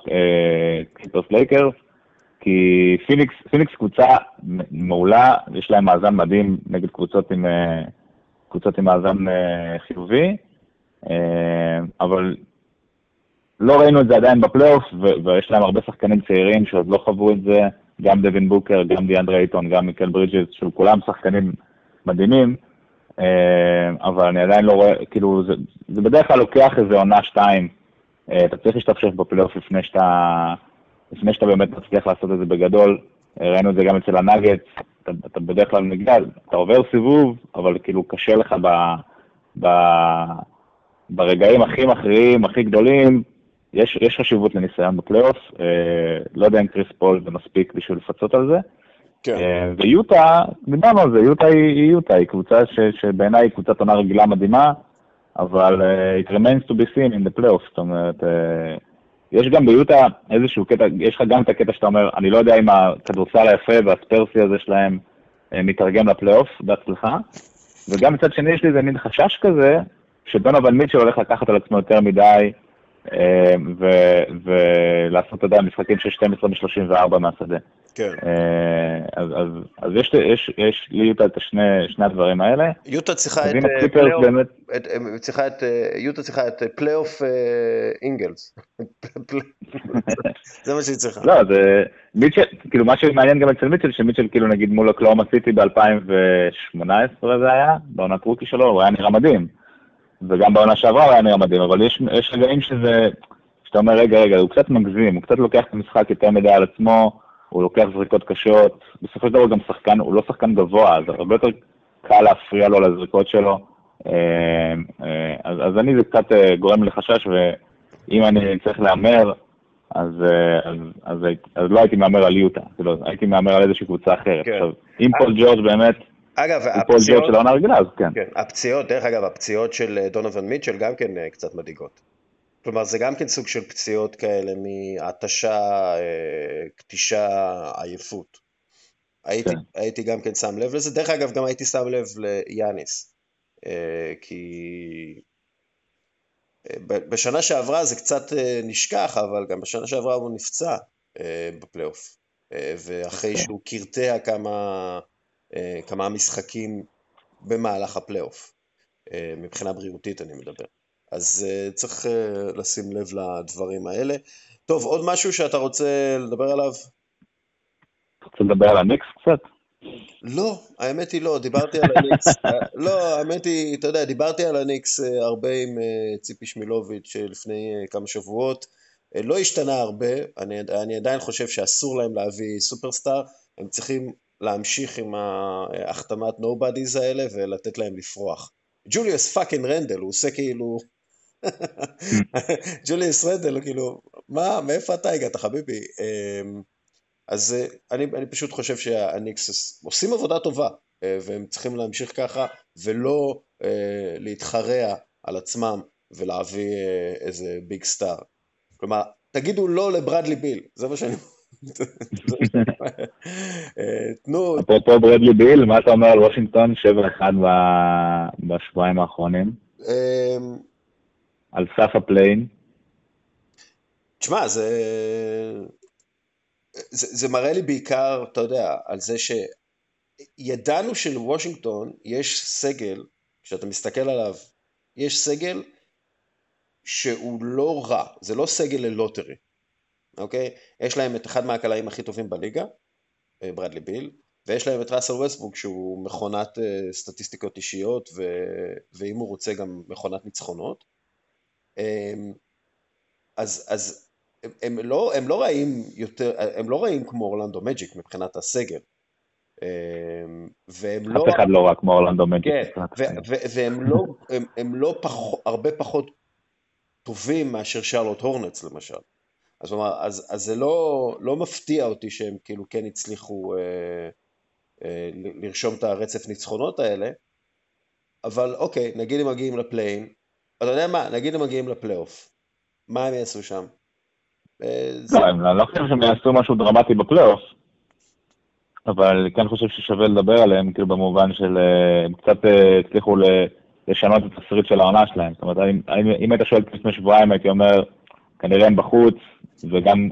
קליפרס לייקרס. כי פיניקס, פיניקס קבוצה מעולה, יש להם מאזן מדהים נגד קבוצות עם, אה, קבוצות עם מאזן אה, חיובי, אה, אבל לא ראינו את זה עדיין בפלייאוף, ויש להם הרבה שחקנים צעירים שעוד לא חוו את זה, גם דווין בוקר, גם דיאנדרי אייטון, גם מיקל ברידג'ס, שהוא כולם שחקנים מדהימים, אבל אני עדיין לא רואה, כאילו, זה, זה בדרך כלל לוקח איזה עונה שתיים, אתה צריך להשתפשף בפלייאוף לפני שאתה... לפני שאתה באמת מצליח לעשות את זה בגדול, ראינו את זה גם אצל הנאגץ, אתה, אתה בדרך כלל מגדל, אתה עובר סיבוב, אבל כאילו קשה לך ב, ב, ברגעים הכי מכריעים, הכי גדולים, יש, יש חשיבות לניסיון בפלייאוף, אה, לא יודע אם קריס פול זה מספיק בשביל לפצות על זה. כן. אה, ויוטה, דיברנו על זה, יוטה היא, היא יוטה, היא קבוצה ש, שבעיניי היא קבוצת עונה רגילה מדהימה, אבל uh, it remains to be seen in the playoffs, זאת אומרת, uh, יש גם ביוטה איזשהו קטע, יש לך גם את הקטע שאתה אומר, אני לא יודע אם הכדורסל היפה והספרסי הזה שלהם אה, מתרגם לפלייאוף בהצלחה, וגם מצד שני יש לי איזה מין חשש כזה, שדונובל מיטשל הולך לקחת על עצמו יותר מדי, אה, ולעשות, אתה יודע, משחקים של 12 מ-34 מהשדה. כן. אז, אז, אז יש, יש, יש ליוטה את השני, שני הדברים האלה. יוטה צריכה את אה, פלייאוף, באמת, את- אה, צריכה את, אה, יוטה צריכה את אה, פלייאוף אה, אינגלס. זה מה שהיא צריכה. לא, זה מיטשל, כאילו מה שמעניין גם אצל מיטשל, שמיטשל כאילו נגיד מול אוקלאומה סיטי ב-2018 זה היה, בעונת rookie שלו, הוא היה נראה מדהים. וגם בעונה שעברה הוא היה נראה מדהים, אבל יש, יש רגעים שזה, שאתה אומר, רגע, רגע, הוא קצת מגזים, הוא קצת לוקח את המשחק יותר מדי על עצמו, הוא לוקח זריקות קשות, בסופו של דבר הוא גם שחקן, הוא לא שחקן גבוה, אז הרבה יותר קל להפריע לו לזריקות שלו. אה, אה, אז, אז אני זה קצת אה, גורם לחשש, ואם אני צריך להמר, אז, אז, אז, אז לא הייתי מהמר על יוטה, כאילו, הייתי מהמר על איזושהי קבוצה אחרת. כן. עכשיו, אם פול ג'ורג' באמת, אגב, הפציעות, של העונה הרגילה, אז כן. כן, הפציעות, דרך אגב, הפציעות של דונובל מיטשל גם כן קצת מדאיגות. כלומר, זה גם כן סוג של פציעות כאלה מהתשה, אה, קטישה, עייפות. הייתי, כן. הייתי גם כן שם לב לזה. דרך אגב, גם הייתי שם לב ליאניס. אה, כי אה, בשנה שעברה זה קצת אה, נשכח, אבל גם בשנה שעברה הוא נפצע אה, בפלייאוף. אה, ואחרי כן. שהוא קרטע כמה, אה, כמה משחקים במהלך הפלייאוף. אה, מבחינה בריאותית אני מדבר. אז אה, צריך אה, לשים לב לדברים האלה. טוב, עוד משהו שאתה רוצה לדבר עליו? רוצה לדבר על הניקס קצת? לא, האמת היא לא, דיברתי על הניקס. אה, לא, האמת היא, אתה יודע, דיברתי על הניקס הרבה עם ציפי שמילוביץ' לפני כמה שבועות. לא השתנה הרבה, אני, אני עדיין חושב שאסור להם להביא סופרסטאר, הם צריכים להמשיך עם ההחתמת nobodies האלה ולתת להם לפרוח. ג'וליוס fucking רנדל, הוא עושה כאילו... ג'וליוס רנדל, כאילו, מה, מאיפה אתה הגעת חביבי? אמ, אז אה, אני, אני פשוט חושב שהניקס עושים עבודה טובה, אה, והם צריכים להמשיך ככה, ולא אה, להתחרע על עצמם ולהביא איזה big star. כלומר, תגידו לא לברדלי ביל, זה מה שאני... תנו, אפרופו ברדלי ביל, מה אתה אומר על וושינגטון 7-1 ב- בשבועיים האחרונים? על סף ה play-in? תשמע, זה... זה, זה מראה לי בעיקר, אתה יודע, על זה שידענו שלוושינגטון יש סגל, כשאתה מסתכל עליו, יש סגל שהוא לא רע, זה לא סגל ללוטרי, אוקיי? יש להם את אחד מהקלעים הכי טובים בליגה, אה, ברדלי ביל, ויש להם את ראסל ווסטבורג שהוא מכונת אה, סטטיסטיקות אישיות, ו... ואם הוא רוצה גם מכונת ניצחונות. אמ, אז, אז הם, הם, לא, הם לא רעים יותר, הם לא רעים כמו אורלנדו מג'יק מבחינת הסגל. אמ, והם לא... אף אחד לא רע כמו אורלנדו מג'יק. כן, והם לא, הם, הם לא פח, הרבה פחות טובים מאשר שרלוט הורנץ למשל. אז, כלומר, אז, אז זה לא, לא מפתיע אותי שהם כאילו כן הצליחו אה, אה, לרשום את הרצף ניצחונות האלה, אבל אוקיי, נגיד הם מגיעים לפליין, אתה יודע מה, נגיד הם מגיעים לפלייאוף, מה הם יעשו שם? אה, לא, אני לא חושב שהם יעשו משהו דרמטי בפלייאוף, אבל אני כן חושב ששווה לדבר עליהם, כאילו במובן של אה, הם קצת אה, הצליחו לשנות את התסריט של העונה שלהם. זאת אומרת, אם היית שואל לפני שבועיים, הייתי אומר, כנראה הם בחוץ, וגם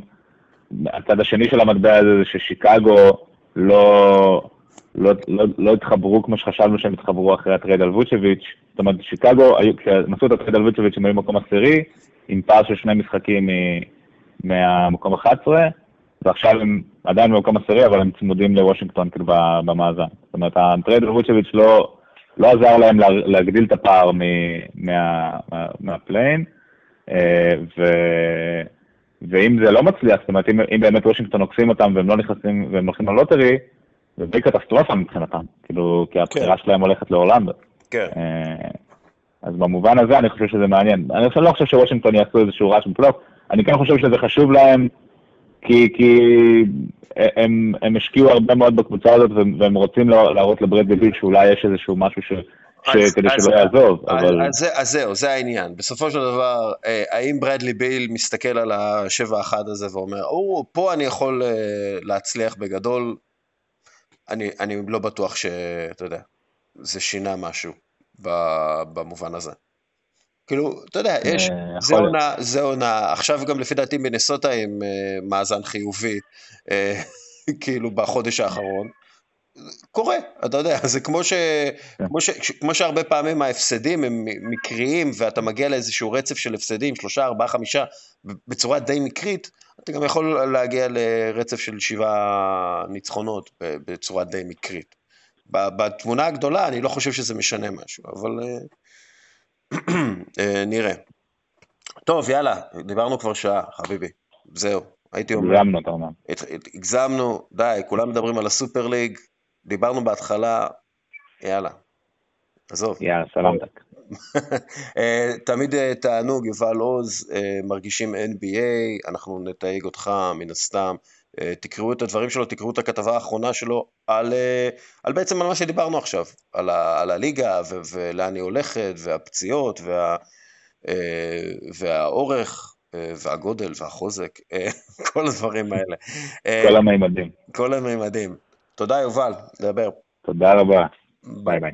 הצד השני של המטבע הזה זה ששיקגו לא, לא, לא, לא התחברו כמו שחשבנו שהם התחברו אחרי ה trade על ווצ'ביץ'. זאת אומרת, שיקגו, כשהם עשו את ה trade על ווצ'ביץ' הם היו במקום עשירי, עם פער של שני משחקים מ- מהמקום 11, ועכשיו הם עדיין במקום עשירי, אבל הם צמודים לוושינגטון כאילו במאזן. זאת אומרת, ה trade על ווצ'ביץ' לא, לא עזר להם לה- להגדיל את הפער מ- מה, מה, מה play-in, אה, ו... ואם זה לא מצליח, זאת אומרת, אם, אם באמת וושינגטון עוקפים אותם והם לא נכנסים והם הולכים ל lottery, זה די קטסטרופה מבחינתם, כאילו, כי הבחירה שלהם הולכת לאורלנדו. כן, אה, אז במובן הזה אני חושב שזה מעניין. אני חושב- לא חושב שוושינגטון יעשו איזשהו רעש בפלייאוף, אני כן חושב שזה חשוב להם, כי, כי הם, הם השקיעו הרבה מאוד בקבוצה הזאת והם, רוצים לה- להראות לברדלי ביל שאולי יש איזשהו משהו ש, כדי שלא יעזוב, אבל... אז זהו, זה העניין. בסופו של דבר, אה, האם ברדלי ביל מסתכל על השבע אחד הזה ואומר, או, פה אני יכול אה, להצליח בגדול, אני, אני לא בטוח שאתה יודע, זה שינה משהו ב- במובן הזה. כאילו, אתה יודע, יש, אה, זה. עונה, זה עונה, עכשיו גם לפי דעתי מנסוטה עם אה, מאזן חיובי, אה, כאילו בחודש האחרון. קורה, אתה יודע, זה כמו, ש... כן. כמו, ש... כמו שהרבה פעמים ההפסדים הם מקריים ואתה מגיע לאיזשהו רצף של הפסדים, שלושה, ארבעה, חמישה, בצורה די מקרית, אתה גם יכול להגיע לרצף של שבעה ניצחונות בצורה די מקרית. בתמונה הגדולה אני לא חושב שזה משנה משהו, אבל אה, אה, נראה. טוב, יאללה, דיברנו כבר שעה, חביבי, זהו, הייתי אומר. הגזמנו, אתה אומר. הגזמנו, די, כולם מדברים על הסופר ליג, דיברנו בהתחלה, יאללה, עזוב. יאללה, סלמתק. אה, תמיד אה, תענוג, יובל עוז, אה, מרגישים NBA, אנחנו נתייג אותך מן הסתם. תקראו את הדברים שלו, תקראו את הכתבה האחרונה שלו על, על בעצם על מה שדיברנו עכשיו, על, ה, על הליגה ו, ולאן היא הולכת, והפציעות, וה, והאורך, והגודל, והחוזק, כל הדברים האלה. כל המימדים. כל המימדים. תודה יובל, נדבר. תודה רבה. ביי ביי.